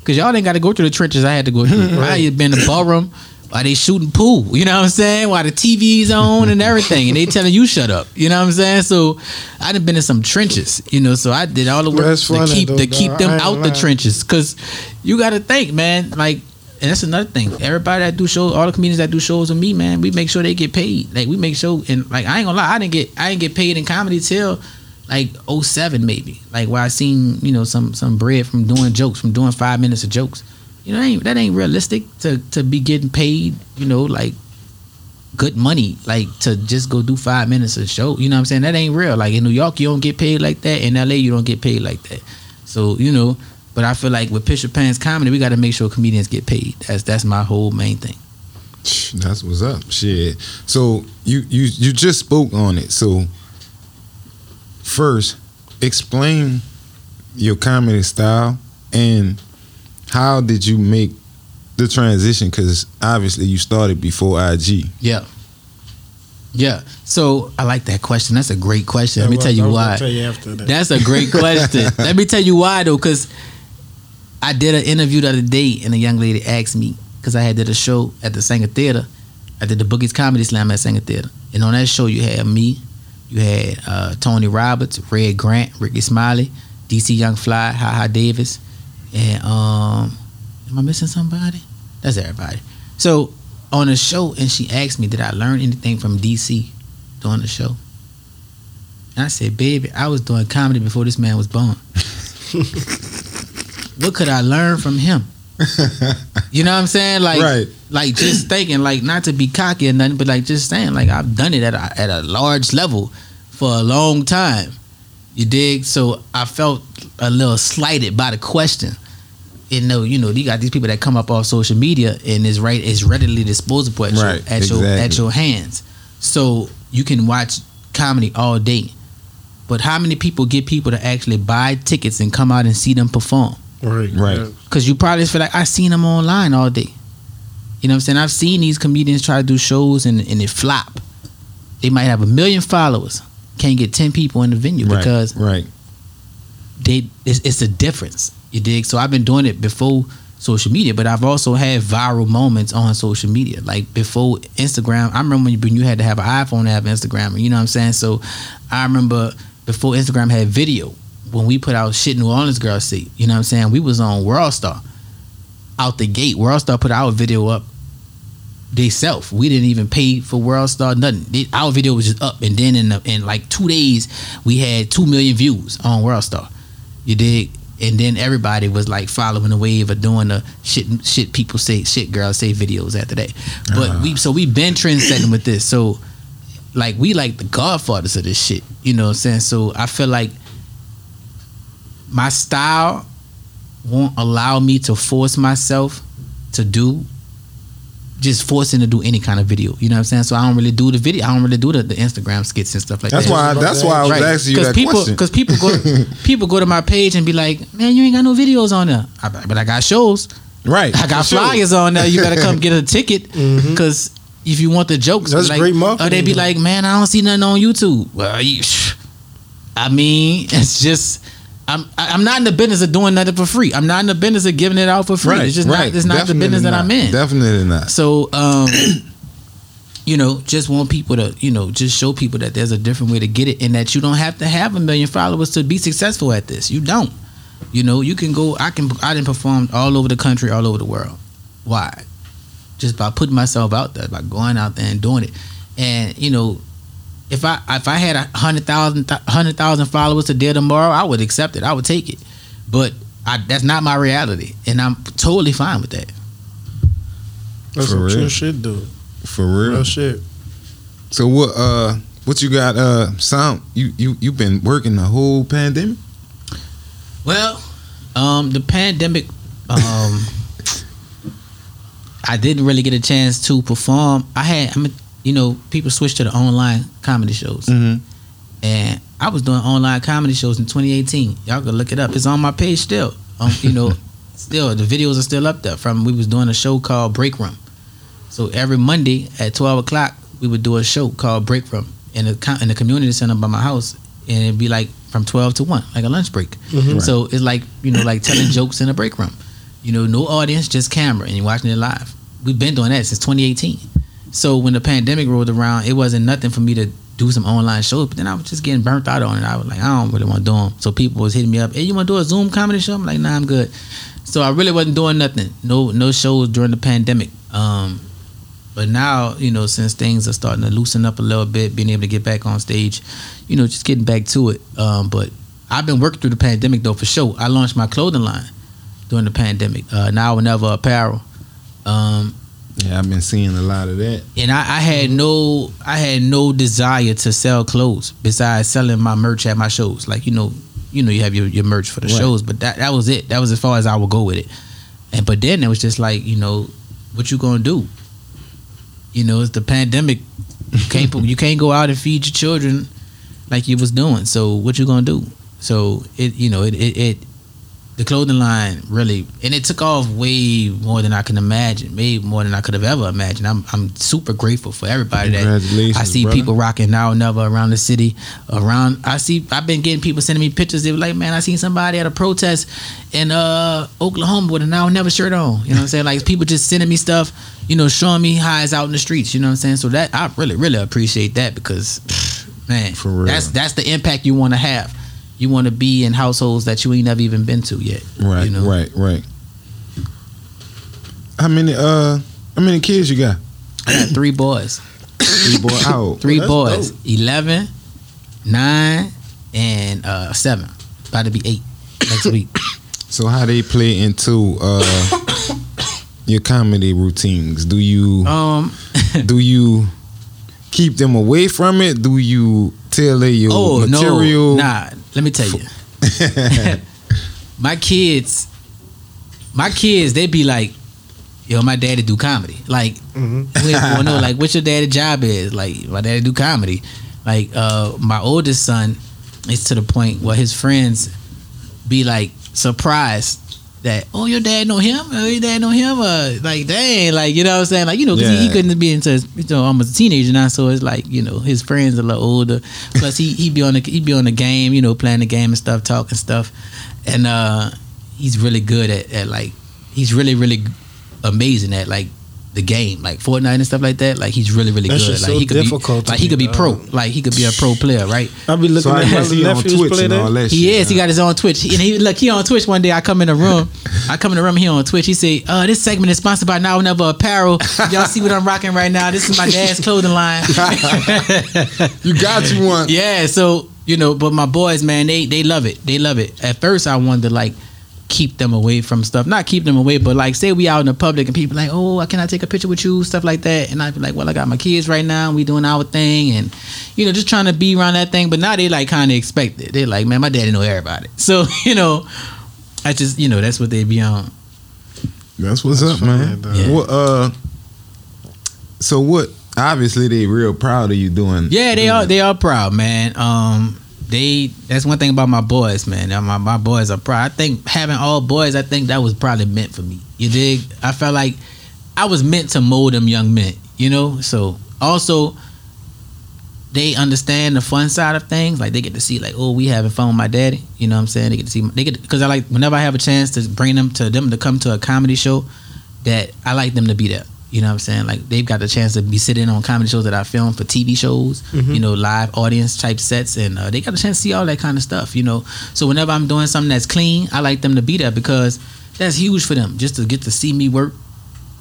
because y'all ain't got to go through the trenches I had to go through. I had been in the ballroom while they shooting pool, you know what I'm saying? Why the TV's on and everything, and they telling you shut up, you know what I'm saying? So I done been in some trenches, you know. So I did all the work to keep though, to keep them out the trenches, cause you got to think, man. Like, and that's another thing. Everybody that do shows, all the comedians that do shows with me, man, we make sure they get paid. Like we make sure, and like I ain't gonna lie, I didn't get I didn't get paid in comedy till like 07 maybe. Like where I seen you know some some bread from doing jokes, from doing five minutes of jokes. You know, that ain't, that ain't realistic to to be getting paid. You know, like good money, like to just go do five minutes of show. You know what I'm saying? That ain't real. Like in New York, you don't get paid like that. In LA, you don't get paid like that. So you know, but I feel like with Pisher Pants comedy, we got to make sure comedians get paid. That's that's my whole main thing. That's what's up. Shit. So you you you just spoke on it. So first, explain your comedy style and how did you make the transition? Because obviously you started before IG. Yeah. Yeah. So I like that question. That's a great question. Let me Well, tell I you was gonna why. Tell you after that. That's a great question. Let me tell you why though, because I did an interview the other day, and a young lady asked me because I had did a show at the Saenger Theater. I did the Boogie's Comedy Slam at Saenger Theater, and on that show you had me, you had uh, Tony Roberts, Red Grant, Rickey Smiley, DC Young Fly, Ha Ha Davis, and um, am I missing somebody? That's everybody. So on the show, and she asked me, did I learn anything from DC during the show? And I said, baby, I was doing comedy before this man was born. what could I learn from him? You know what I'm saying? Like, Right. like just thinking, like not to be cocky or nothing, but like just saying, like I've done it at a, at a large level for a long time. You dig? So I felt a little slighted by the question. And no, you know, you got these people that come up off social media and is right is readily disposable at, Right, your, at your at your hands. So you can watch comedy all day but how many people get people to actually buy tickets and come out and see them perform? Right. Right. Cause you probably feel like I seen them online all day. You know what I'm saying? I've seen these comedians try to do shows and, and it flop. They might have a million followers, can't get ten people in the venue Right. because right. they it's, it's a difference. You dig? So I've been doing it before social media, but I've also had viral moments on social media. Like before Instagram, I remember when you, had to have an iPhone to have Instagram. You know what I'm saying? So I remember before Instagram had video when we put out shit New Orleans girl see. You know what I'm saying? We was on World Star out the gate. World Star put our video up they self. We didn't even pay for World Star nothing. They- our video was just up, and then in the, in like two days we had two million views on World Star. You dig? And then everybody was like following the wave of doing the shit shit people say shit girls say videos after that. But we uh-huh. so we've been trend setting with this. So like we like the godfathers of this shit. You know what I'm saying? So I feel like my style won't allow me to force myself to do just forcing to do any kind of video. You know what I'm saying? So I don't really do the video. I don't really do the, the Instagram skits and stuff like that. That's that. why. That's why I was asking you that people, question. Because people go, people go to my page and be like, "Man, you ain't got no videos on there." I, but I got shows. Right. I got sure. flyers on there. You gotta come get a ticket mm-hmm. because if you want the jokes, That's like, great Or they be like, "Man, I don't see nothing on YouTube." Well, you, I mean, it's just. I'm I'm not in the business of doing nothing for free. I'm not in the business of giving it out for free. Right. It's just right. not. It's not the Definitely business that not. I'm in. Definitely not. So, um, you know, just want people to, you know, just show people that there's a different way to get it and that you don't have to have a million followers to be successful at this. You don't. You know, you can go, I can, I didn't perform all over the country, all over the world. Why? Just by putting myself out there, by going out there and doing it. And, you know, if I if I had a hundred thousand hundred thousand followers today tomorrow, I would accept it. I would take it. But I, that's not my reality, and I'm totally fine with that. That's For some real? true shit, dude. For real. Real shit. So what? Uh, what you got? Uh, sound. You you you been working the whole pandemic? Well, um, the pandemic, um, I didn't really get a chance to perform. I had, I mean, you know, people switched to the online comedy shows, Mm-hmm. and I was doing online comedy shows in 2018. Y'all can look it up. It's on my page still. Um, you know, still the videos are still up there. From we was doing a show called Break Room. So every Monday at 12 o'clock, we would do a show called Break Room in the in the community center by my house, and it'd be like from 12 to 1, like a lunch break. Mhm. So it's like you know, like telling jokes in a break room. You know, no audience, just camera, and you're watching it live. We've been doing that since 2018. So when the pandemic rolled around, it wasn't nothing for me to do some online shows. But then I was just getting burnt out on it. I was like, I don't really want to do them. So people was hitting me up, Hey, you want to do a Zoom comedy show? I'm like, Nah, I'm good. So I really wasn't doing nothing. No, no shows during the pandemic. Um, but now, you know, since things are starting to loosen up a little bit, being able to get back on stage, you know, just getting back to it. Um, but I've been working through the pandemic though for sure. I launched my clothing line during the pandemic. Uh, now and never apparel. Um, Yeah, I've been seeing a lot of that. and I, I had no I had no desire to sell clothes besides selling my merch at my shows. Like you know, you know you have your, your merch for the Right. shows, but that that was it. That was as far as I would go with it. And but then it was just like you know, what you gonna do? You know, it's the pandemic. You can't you can't go out and feed your children like you was doing. So what you gonna do? So it you know it it, it the clothing line really and it took off way more than I can imagine, way more than I could have ever imagined. I'm I'm super grateful for everybody that I see brother. people rocking now and never around the city. Around I see I've been getting people sending me pictures. They were like, Man, I seen somebody at a protest in uh Oklahoma with a now and never shirt on. You know what I'm saying? Like people just sending me stuff, you know, showing me how it's out in the streets, you know what I'm saying? So that I really, really appreciate that because man, For real. that's that's the impact you wanna have. You wanna be in households that you ain't never even been to yet. Right, you know? right, right. How many uh how many kids you got? I got three boys. Three boy how old? Three that's boys. dope. 11, 9, and uh, 7. About to be 8 next week. So how they play into uh your comedy routines? Do you Um, do you keep them away from it? Do you tailor your oh, material? no. Nah, let me tell you. my kids, my kids, they be like, yo, my daddy do comedy. Like, Mhm. we want to know, like, what your daddy job is. Like, my daddy do comedy. Like, uh, my oldest son, it's to the point where his friends be like surprised that oh your dad know him? Oh your dad know him? Uh like dang like you know what I'm saying? Like you know because he, he couldn't be into you know almost a teenager now so it's like you know his friends are a little older. Plus he he be on the he be on the game you know playing the game and stuff talking stuff. And uh he's really good at, at like he's really really amazing at like the game like Fortnite and stuff like that like he's really really That good shit's like so he could difficult be to like he could be pro like he could be a pro player right I be looking So at my guess he on nephews Twitch play and all that. that shit. he is. He got his own Twitch. And he look, he on Twitch one day. I come in the room. I come in the room. He on Twitch. He say, "Uh, this segment is sponsored by Now and Never Apparel. Y'all see what I'm rocking right now? This is my dad's clothing line. You got you one. yeah. So you know, but my boys, man, they they love it. They love it. At first, I wanted to like keep them away from stuff. Not keep them away, but like say we out in the public and people like, oh, can I take a picture with you? Stuff like that. And I'd be like, well, I got my kids right now. And we doing our thing, and you know, just trying to be around that thing. But now they like kind of expect it. They're like, man, my daddy know everybody. So you know, I just you know that's what they be on. That's what's up, man. funny, dog. What uh so what obviously they real proud of you doing Yeah, they doing are. it. They are proud, man. Um, they. That's one thing about my boys, man. My my boys are proud. I think having all boys, I think that was probably meant for me. You dig? I felt like I was meant to mold them young men. You know. So also, they understand the fun side of things. Like they get to see, like, oh, we having fun with my daddy. You know what I'm saying? They get to see. They get because I like whenever I have a chance to bring them to them to come to a comedy show, that I like them to be there. You know what I'm saying? Like they've got the chance to be sitting on comedy shows that I film for TV shows, you know, live audience type sets, and uh, they got a chance to see all that kind of stuff. You know, so whenever I'm doing something that's clean, I like them to be there because that's huge for them just to get to see me work,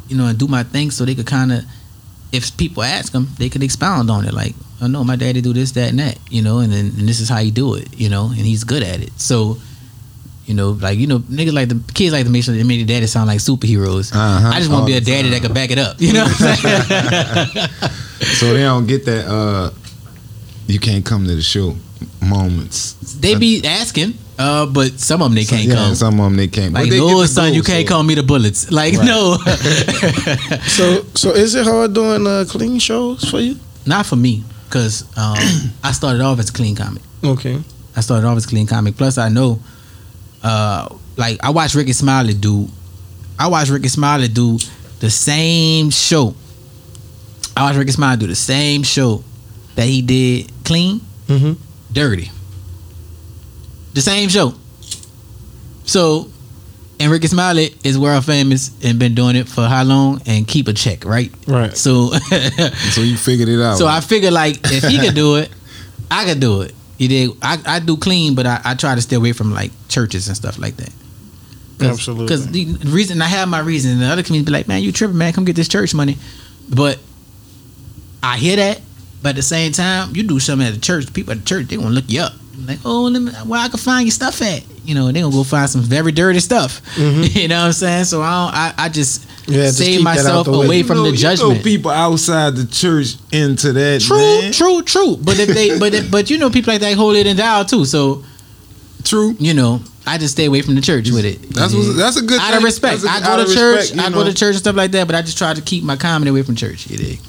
you know, and do my thing, so they could kind of, if people ask them, they could expound on it. Like, I know my daddy do this, that, and that, you know, and then and this is how he do it, you know, and he's good at it. So. You know, like you know, niggas like the kids like to make sure they make their daddy sound like superheroes. Uh-huh. I just want to be a the daddy that time. can back it up. You know what I'm saying? So they don't get that uh you can't come to the show moments. they be asking, uh, but some of them they can't yeah, come. some of them they can't. like, But they no, get son, go, you can't so- call me the bullets. Like, no, So so is it hard doing uh, clean shows for you? not for me, because um, I started off as a clean comic. Okay. I started off as a clean comic. Plus, I know, uh, like I watched Rickey Smiley do. I watched Rickey Smiley do the same show. I watched Rickey Smiley do the same show that he did clean, Mm-hmm. dirty. The same show. So, and Rickey Smiley is world famous and been doing it for how long and keep a check, right? Right. So, So you figured it out. so I figured like if he could do it, I could do it. You did. I, I do clean, but I, I try to stay away from like churches and stuff like that. Absolutely. Because the reason I have my reason, and the other community be like, man, you tripping, man, come get this church money. But I hear that, but at the same time, you do something at the church, people at the church they gonna look you up. Like, oh, me, where I can find your stuff at? You know, they gonna go find some very dirty stuff. you know what I'm saying? So I don't, I, I just Mm-hmm. Yeah, save myself away You from know- the you judgment. people outside the church into that. True, man. true, true. But if they, but if, but you know, people like that hold it in dial too. So True. you know, I just stay away from the church with it. That's You what, that's a good out thing. of respect. That's a- I go of to church. respect, you I know. go to church and stuff like that. But I just try to keep my comedy away from church. You dig?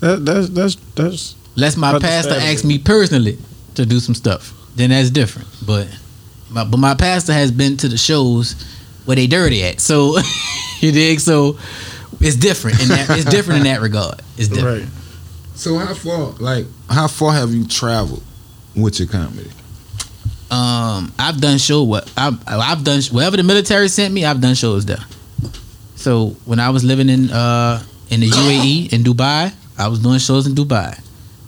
That, that's that's that's Unless my pastor Understandable. asks me personally to do some stuff, then that's different. But my, but my pastor has been to the shows where they dirty at. So you dig? So it's different in that. It's different in that regard. It's different. right. So how far, like, how far have you traveled with your comedy? Um, I've done show what I've, I've done wherever the military sent me. I've done shows there. So when I was living in uh in the UAE in Dubai, I was doing shows in Dubai.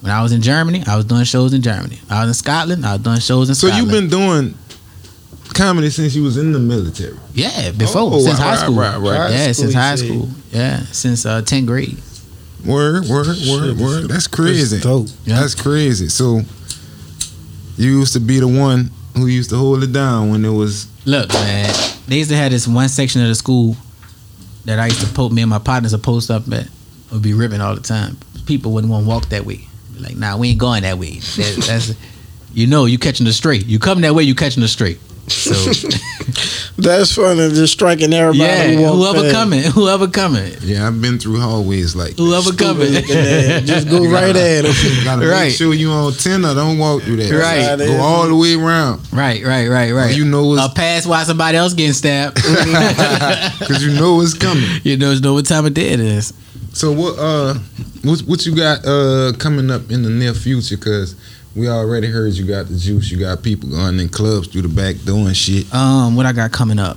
When I was in Germany, I was doing shows in Germany. I was in Scotland, I was doing shows in So Scotland. So you've been doing comedy since you was in the military. yeah before Oh, since right, high school. right, right. High Yeah, school, since you high say. school. Yeah, since uh, tenth grade. Word, word, word, Shit, word. That's crazy. That's dope. Yeah. That's crazy. So you used to be the one who used to hold it down when it was Look, man, they used to have this one section of the school that I used to post. Me and my partners would post up at. Would be ripping all the time. People wouldn't want to walk that way. Like, nah, we ain't going that way. That, that's, you know, you catching the straight. You come that way, you catching the straight. So That's funny. Just striking everybody. yeah, who walk whoever past. coming, whoever coming, Yeah, I've been through hallways like that. whoever coming. Looking at it. Just go right at him. Gotta Right. make sure you on ten or don't walk through that. Right. Go all the way around. right, right, right, right. You know a pass while somebody else getting stabbed. because you know it's coming. you know, know what time of day it is. So what uh what what you got uh coming up in the near future? Cause we already heard you got the juice. You got people going in clubs through the back doing shit. Um, what I got coming up?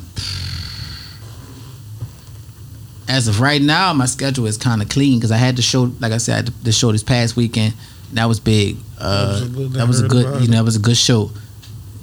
As of right now, my schedule is kind of clean because I had the show, like I said, I the show this past weekend. That was big. Uh, That was a good- that was a I good, heard about you know, that was a good show.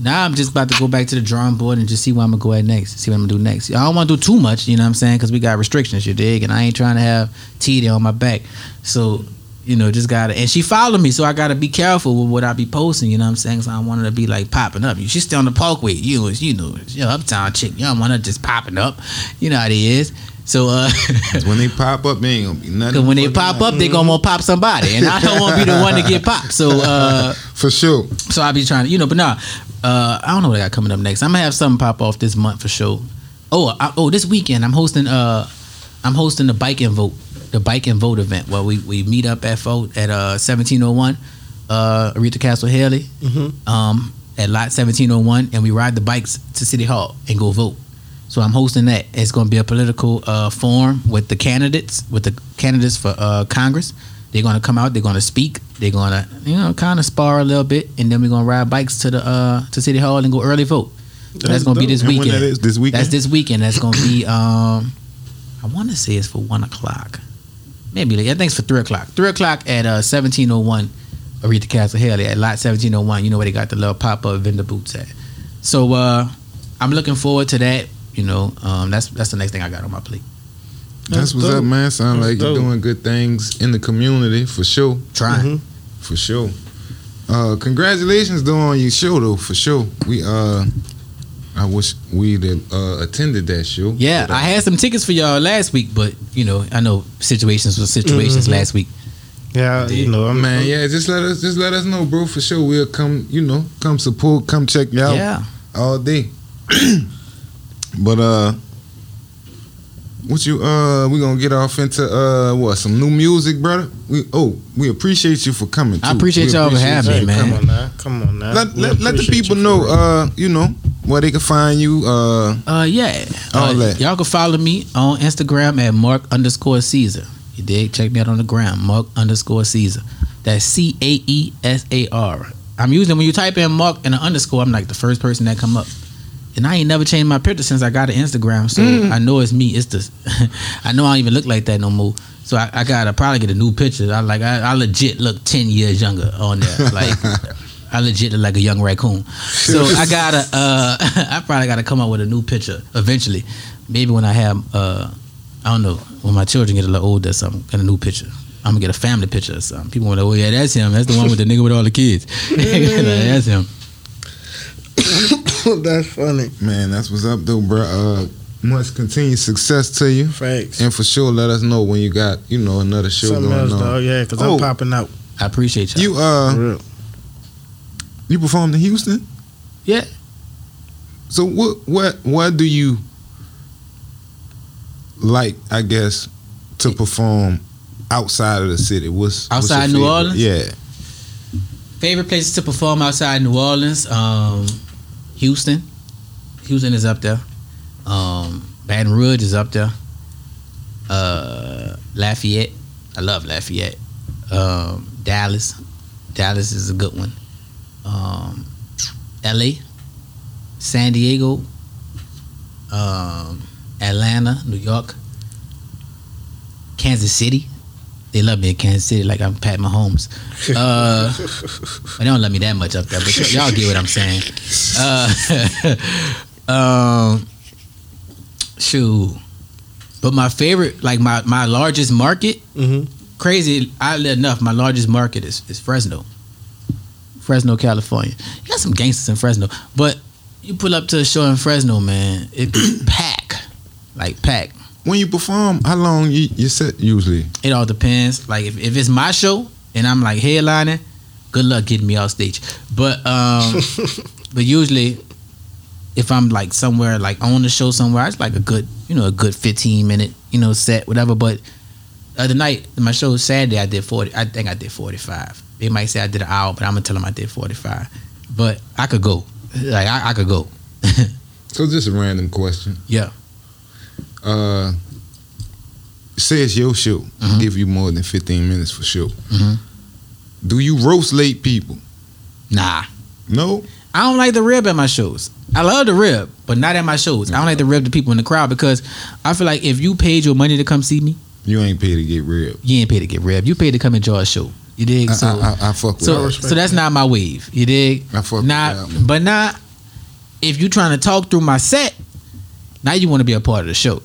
Now I'm just about to go back to the drawing board and just see where I'm gonna go at next. See what I'm gonna do next. I don't want to do too much, you know what I'm saying? Because we got restrictions, you dig? And I ain't trying to have TD on my back. So, you know, just gotta. And she followed me, so I gotta be careful with what I be posting. You know what I'm saying? So I don't want her to be like popping up. She's still on the parkway. You know, you know, you know, uptown chick. You don't want her just popping up. You know how it is. So, uh, when they pop up, they ain't gonna be nothing. Cause when they pop up, they gonna want pop somebody, and I don't want to be the one to get popped. So, uh, for sure. so I be trying to, you know, but nah, uh, I don't know what I got coming up next. I'm gonna have something pop off this month for sure. Oh, I, oh, this weekend I'm hosting, uh, I'm hosting the bike and vote, the bike and vote event where we we meet up at vote at uh 1701, uh, Oretha Castle Haley, Mhm. um, at lot 1701, and we ride the bikes to City Hall and go vote. So I'm hosting that. It's going to be a political uh, forum with the candidates, with the candidates for uh, Congress. They're going to come out. They're going to speak. They're going to, you know, kind of spar a little bit, and then we're going to ride bikes to the uh, to City Hall and go early vote. So that's, That's going to be this weekend. that is this weekend. That's this weekend. That's going to be. Um, I want to say it's for one o'clock. Maybe I think it's for three o'clock. Three o'clock at uh, seventeen oh one, Oretha Castle Haley at lot seventeen oh one. You know where they got the little pop up vendor boots at. So uh, I'm looking forward to that. You know, um, that's that's the next thing I got on my plate. That's That's what's dope. up, man. Sound That's like you're doing good things in the community for sure. Trying. Mhm. For sure. Uh, congratulations though on your show though, for sure. We uh I wish we'd have uh, attended that show. Yeah, But, uh, I had some tickets for y'all last week, but you know, I know situations were situations Mhm. last week. Yeah, you know, I'm, man, yeah, just let us just let us know, bro, for sure. We'll come, you know, come support, come check you out Yeah. all day. but uh what you uh we gonna get off into uh what some new music, brother? We oh we appreciate you for coming. I appreciate We y'all for having me, man. Come on now, come on now. Let, let, let the people know, real. uh, you know, where they can find you. Uh, Uh, yeah. All Uh, that. Y'all can follow me on Instagram at Mark underscore Caesar. You dig? Check me out on the gram, Mark underscore Caesar. That's C A E S A R. I'm using when you type in Mark and an underscore, I'm like the first person that come up. And I ain't never changed my picture since I got an Instagram, so I know it's me. It's the, I know I don't even look like that no more. So I, I gotta probably get a new picture. I like I, I legit look ten years younger on there. Like I legit look like a young raccoon. So I gotta uh I probably gotta come up with a new picture eventually. Maybe when I have uh I don't know, when my children get a little older or something, get a new picture. I'm gonna get a family picture or something. People want to, oh yeah, that's him. That's the one with the nigga with all the kids. that's him. That's funny. man, that's what's up, though, bro. Uh, much continued success to you, Thanks. and for sure, let us know when you got, you know, another show Something going else, on. dog. Yeah, because Oh. I'm popping out. I appreciate y'all. You For uh, real. You performed in Houston. Yeah. So what, what, what do you like? I guess to perform outside of the city. What's what's Outside New favorite? Orleans? Yeah. Favorite places to perform outside New Orleans, um, Houston. Houston is up there. Um, Baton Rouge is up there. Uh, Lafayette. I love Lafayette. Um, Dallas. Dallas is a good one. Um, LA. San Diego. Um, Atlanta, New York. Kansas City. They love me in Kansas City like I'm Pat Mahomes. Uh, they don't love me that much up there. But y'all get what I'm saying. Uh, um, shoot. But my favorite, like my my largest market, Mm-hmm. crazy oddly enough, my largest market is, is Fresno. Fresno, California. You got some gangsters in Fresno, but you pull up to a show in Fresno, man, it be pack, like pack. When you perform, how long you, you set usually? It all depends. Like if, if it's my show and I'm like headlining, good luck getting me off stage. But um, but usually if I'm like somewhere like on the show somewhere, it's like a good you know a good 15 minute you know set whatever. But the other night my show was Saturday I did 40. I think I did 45. They might say I did an hour, but I'm gonna tell them I did 45. But I could go. Like I, I could go. So just a random question. Yeah. Uh, say it's your show. Mhm. Give you more than fifteen minutes for show. Mhm. Do you roast late people? Nah. No. I don't like the rib at my shows. I love the rib, but not at my shows. I don't like the rib to people in the crowd because I feel like if you paid your money to come see me, You ain't paid to get rib. you ain't paid to get rib. You paid to come and enjoy a show. You dig? I, So, I, I, I fuck with so, that. so that's not my wave. You dig? I fuck with Not, that. but not if you trying to talk through my set. Now you want to be a part of the show.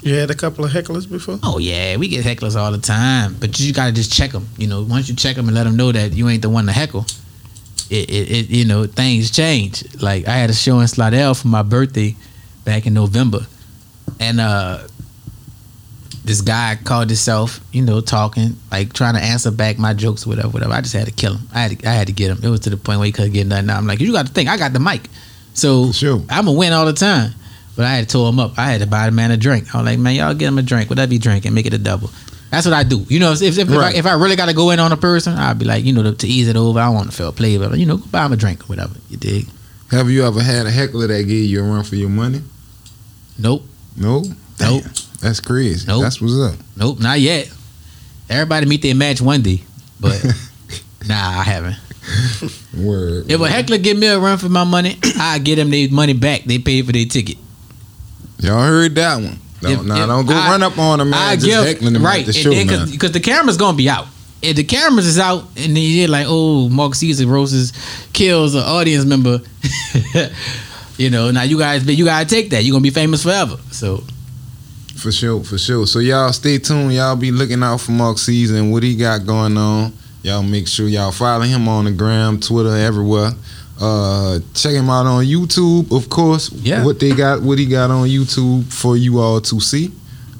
You had a couple of hecklers before. Oh yeah, we get hecklers all the time, but you gotta just check them. You know, once you check them and let them know that you ain't the one to heckle, it, it, it you know things change. Like I had a show in Slidell for my birthday back in November, and uh, this guy called himself, you know, talking like trying to answer back my jokes, or whatever, whatever. I just had to kill him. I had to, I had to get him. It was to the point where he couldn't get nothing. out. I'm like, you got to think, I got the mic, so sure. I'm gonna win all the time. But I had to tow him up. I had to buy the man a drink. I was like, man, y'all get him a drink. Whatever you drink and make it a double. That's what I do. You know, if if, if, Right. I, if I really got to go in on a person, I'd be like, you know, to, to ease it over. I want to feel play, but you know, go buy him a drink or whatever. You dig? Have you ever had a heckler that gave you a run for your money? Nope, No. Damn. That's crazy. Nope. That's what's up. nope, not yet. Everybody meet their match one day, but nah, I haven't. Word. If a heckler give me a run for my money, I get them their money back. They paid for their ticket. Y'all heard that one. Don't, If- nah, if don't go I- run up on them, man. I just give heckling them right the show, because the camera's gonna be out. If the cameras is out and then you're like, oh, Mark Caesar roses kills an audience member, you know, now you guys, you gotta take that. You're gonna be famous forever. So For sure, for sure. So y'all stay tuned. Y'all be looking out for Mark Caesar what he got going on. Y'all make sure y'all follow him on the gram, Twitter, everywhere. Uh, check him out on YouTube, of course. Yeah. What they got, what he got on YouTube for you all to see.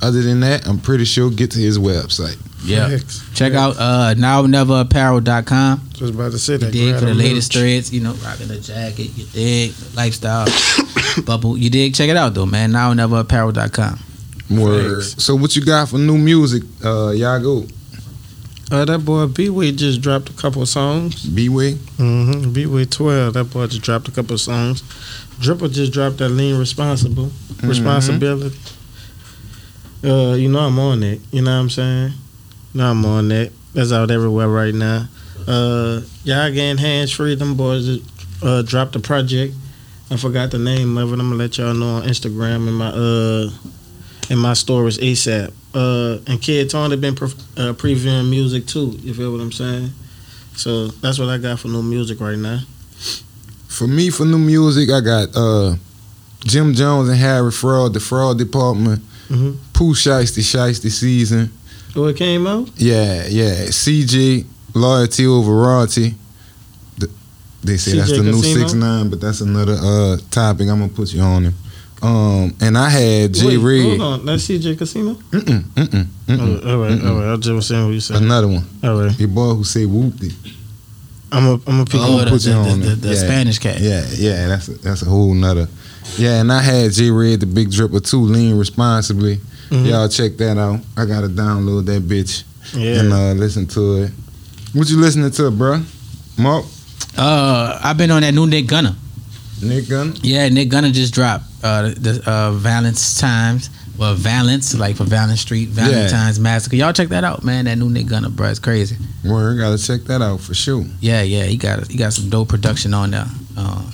Other than that, I'm pretty sure get to his website. yeah, Facts. check out uh, nowneverapparel.com. Just about to say You that. dig for the latest merch. threads, you know, rocking the jacket, you dig, lifestyle, bubble. You dig, check it out though, man. Nowneverapparel.com. Word. Thanks. So what you got for new music? Uh, y'all go. Uh, that boy B-Way just dropped a couple of songs. B-Way. Mm-hmm. B-Way 12. That boy just dropped a couple of songs. Dripper just dropped that Lean Responsible. Mm-hmm. Responsibility. Uh, you know I'm on it. You know what I'm saying? You know I'm on that. That's out everywhere right now. Uh, y'all getting hands free. Them boys uh, dropped a project. I forgot the name of it. I'm gonna let y'all know on Instagram and my uh in my store is ASAP. Uh, and Kid Tone have been pre- uh, previewing music too. You feel what I'm saying? So that's what I got for new music right now. For me, for new music, I got uh, Jim Jones and Harry Fraud, the Fraud Department. Mhm. Pooh Shiesty, Shiesty Season. Oh, it came out. Yeah, yeah. CJ, Loyalty Over Royalty. The- They say that's CJ the new six nine, but that's another uh topic. I'm gonna put you on him. Um, and I had J Wait, Red. Hold on, that's CJ Casino. Mm-mm, mm-mm, mm-mm, Oh, all right, mm-mm. all right. I just was saying what you said. Another one. All right, Your boy who say whoopty. I'm a, I'm a pick. Oh, the, put you the, on the, there. the Yeah. Spanish cat. Yeah, yeah, that's a, that's a whole nother. Yeah, and I had J Red the Big Dripper too, lean responsibly. Mhm. Y'all check that out. I gotta download that bitch Yeah. and uh, listen to it. What you listening to, bruh? Mark, Uh, I've been on that new Nick Gunner. Nick Gunner. Yeah, Nick Gunner just dropped uh, the uh, Valence Times. Well, Valence, like for Valence Street, Valentine's Massacre. Y'all check that out, man. That new Nick Gunner, bro, it's crazy. Word, gotta check that out for sure. Yeah, yeah, he got he got some dope production on there. Um,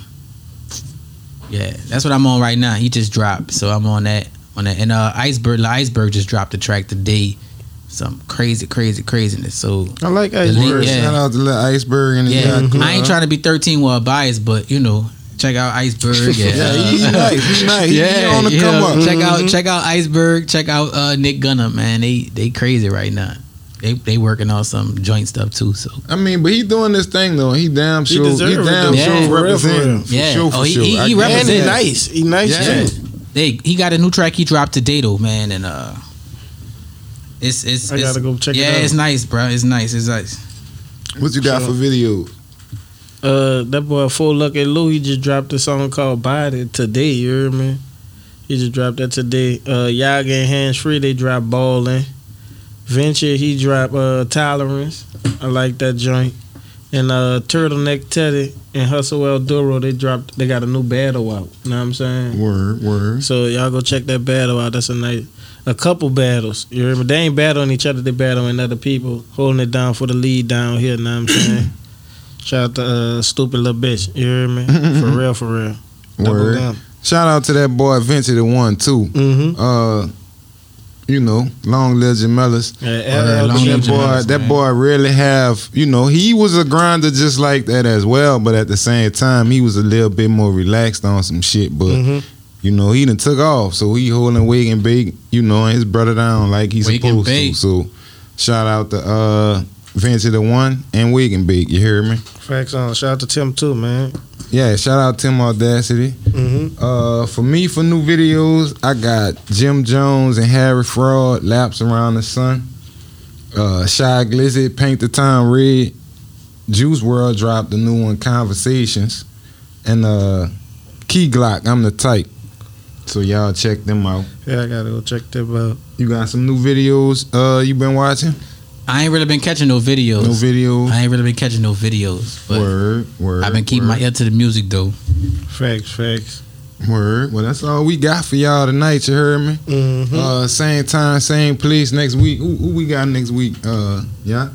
yeah, that's what I'm on right now. He just dropped, so I'm on that. On that, and uh, Iceberg, Iceberg just dropped the track today. Some crazy, crazy, craziness. So I like The Ice link- Word, yeah. shout out to Lil Iceberg and his yeah, yacht club. I ain't trying to be 13 while biased, but you know, check out Iceberg. Yeah, Yeah, he nice. He nice. He- he yeah, on the yeah. come up. Check out Mhm. check out Iceberg. Check out uh, Nick Gunner, man. They they crazy right now. They they working on some joint stuff too. So I mean, but he doing this thing though. He damn sure. He, deserve it, damn though. sure Yeah. For real, for represent. For Yeah. sure, for Oh, he- sure. he- I he get he represent. nice. He nice Yeah. too. they he got a new track he dropped today though, man, and uh, it's it's, I it's gotta go check it yeah, out. it's nice, bro. It's nice. It's nice. What you got Sure. for video? Uh, that boy Full Lucky Lou, he just dropped a song called Body today. You hear me? He just dropped that today. Uh, Y'all and Hands Free, they dropped Ballin'. Venture, he dropped uh, Tolerance. I like that joint. And uh, Turtleneck Teddy and Hustle El Duro, they dropped. They got a new battle out. You know what I'm saying? Word, word. So y'all go check that battle out. That's a nice, a couple battles. You me? They ain't battling each other. They battling other people, holding it down for the lead down here. You know what I'm saying? Shout out to uh, stupid little bitch. You hear me? for real, for real. Word. Shout out to that boy Vinci the one too. Mm-hmm. Uh, you know, long live Jamelis. Yeah, Word, LL long But live that boy, Jamelis, that boy really have, you know, he was a grinder just like that as well. But at the same time, he was a little bit more relaxed on some shit. But Mhm. you know, he done took off, so he holding wig and bake, you know, and his brother down like he's Wig supposed to. So shout out to uh Vinci the one and wig and bake. You hear me? Facts on. Shout out to Tim too, man. Yeah, shout out Tim Audacity. Mm-hmm. Uh, for me, for new videos, I got Jim Jones and Harry Fraud, Laps Around the Sun. Uh, Shy Glizzy, Paint the Town Red. Juice WRLD dropped the new one, Conversations. And uh, Key Glock, I'm the type. So y'all check them out. Yeah, I gotta go check them out. You got some new videos uh, you been watching? I ain't really been catching no videos. No videos? I ain't really been catching no videos. But Word, word. I've been keeping word, my ear to the music though. Facts, facts. Word. Well, that's all we got for y'all tonight. You heard me? Mm-hmm. Uh, same time, same place next week. Who, who we got next week? Uh, yeah.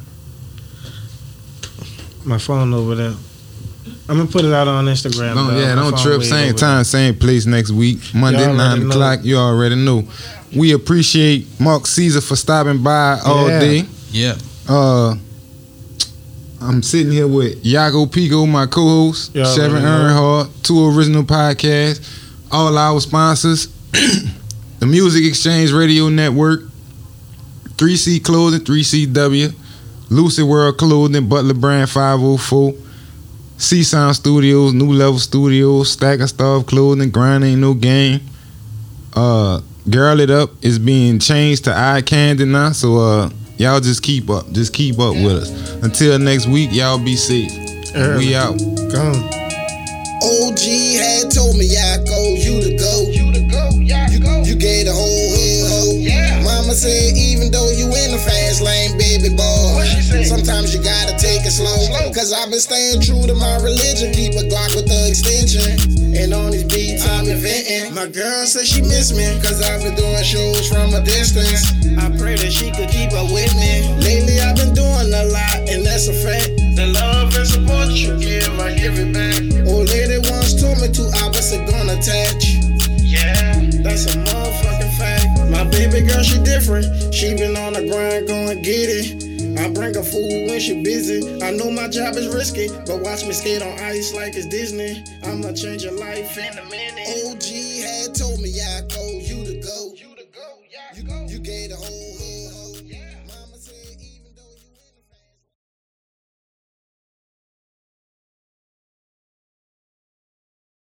My phone over there. I'm gonna put it out on Instagram. Don't, yeah, don't trip. Same over time, same place next week. Monday, Y'all already nine know. o'clock. You already know. We appreciate Mark Caesar for stopping by all Yeah. day. Yeah. Uh, I'm sitting here with Yago Pico, my co-host, Y'all Chevin already know. Earnhardt, two original podcasts, all our sponsors, the Music Exchange Radio Network, 3C Clothing, 3CW, Lucid World Clothing, Butler Brand 504, C Sound Studios, New Level Studios, Stack of Stuff Clothing, Grind Ain't No Game. Uh, Girl It Up is being changed to Eye Candy now, so uh, y'all just keep up, just keep up with us. Until next week, y'all be safe. Early. We out. Gone. OG had told me I go, you to go. You to go, yeah, you, go. You gave the whole hood hope. Yeah. Mama said even though you in the fast lane, baby boy, sometimes you gotta take it slow. Cause I've been staying true to my religion, keep a Glock with the extension. And on these beats I'm inventing. My girl said she miss me, cause I've been doing shows from a distance. I pray that she could keep up with me. Lately I've been doing a lot, and that's a fact. The love and support you give, I give it back. Old lady once told me two opposites gonna attach. Yeah, that's a. My baby girl, she different. She been on the grind, going get it. I bring her food when she busy. I know my job is risky, but watch me skate on ice like it's Disney. I'ma change your life in a minute. OG had told me I go.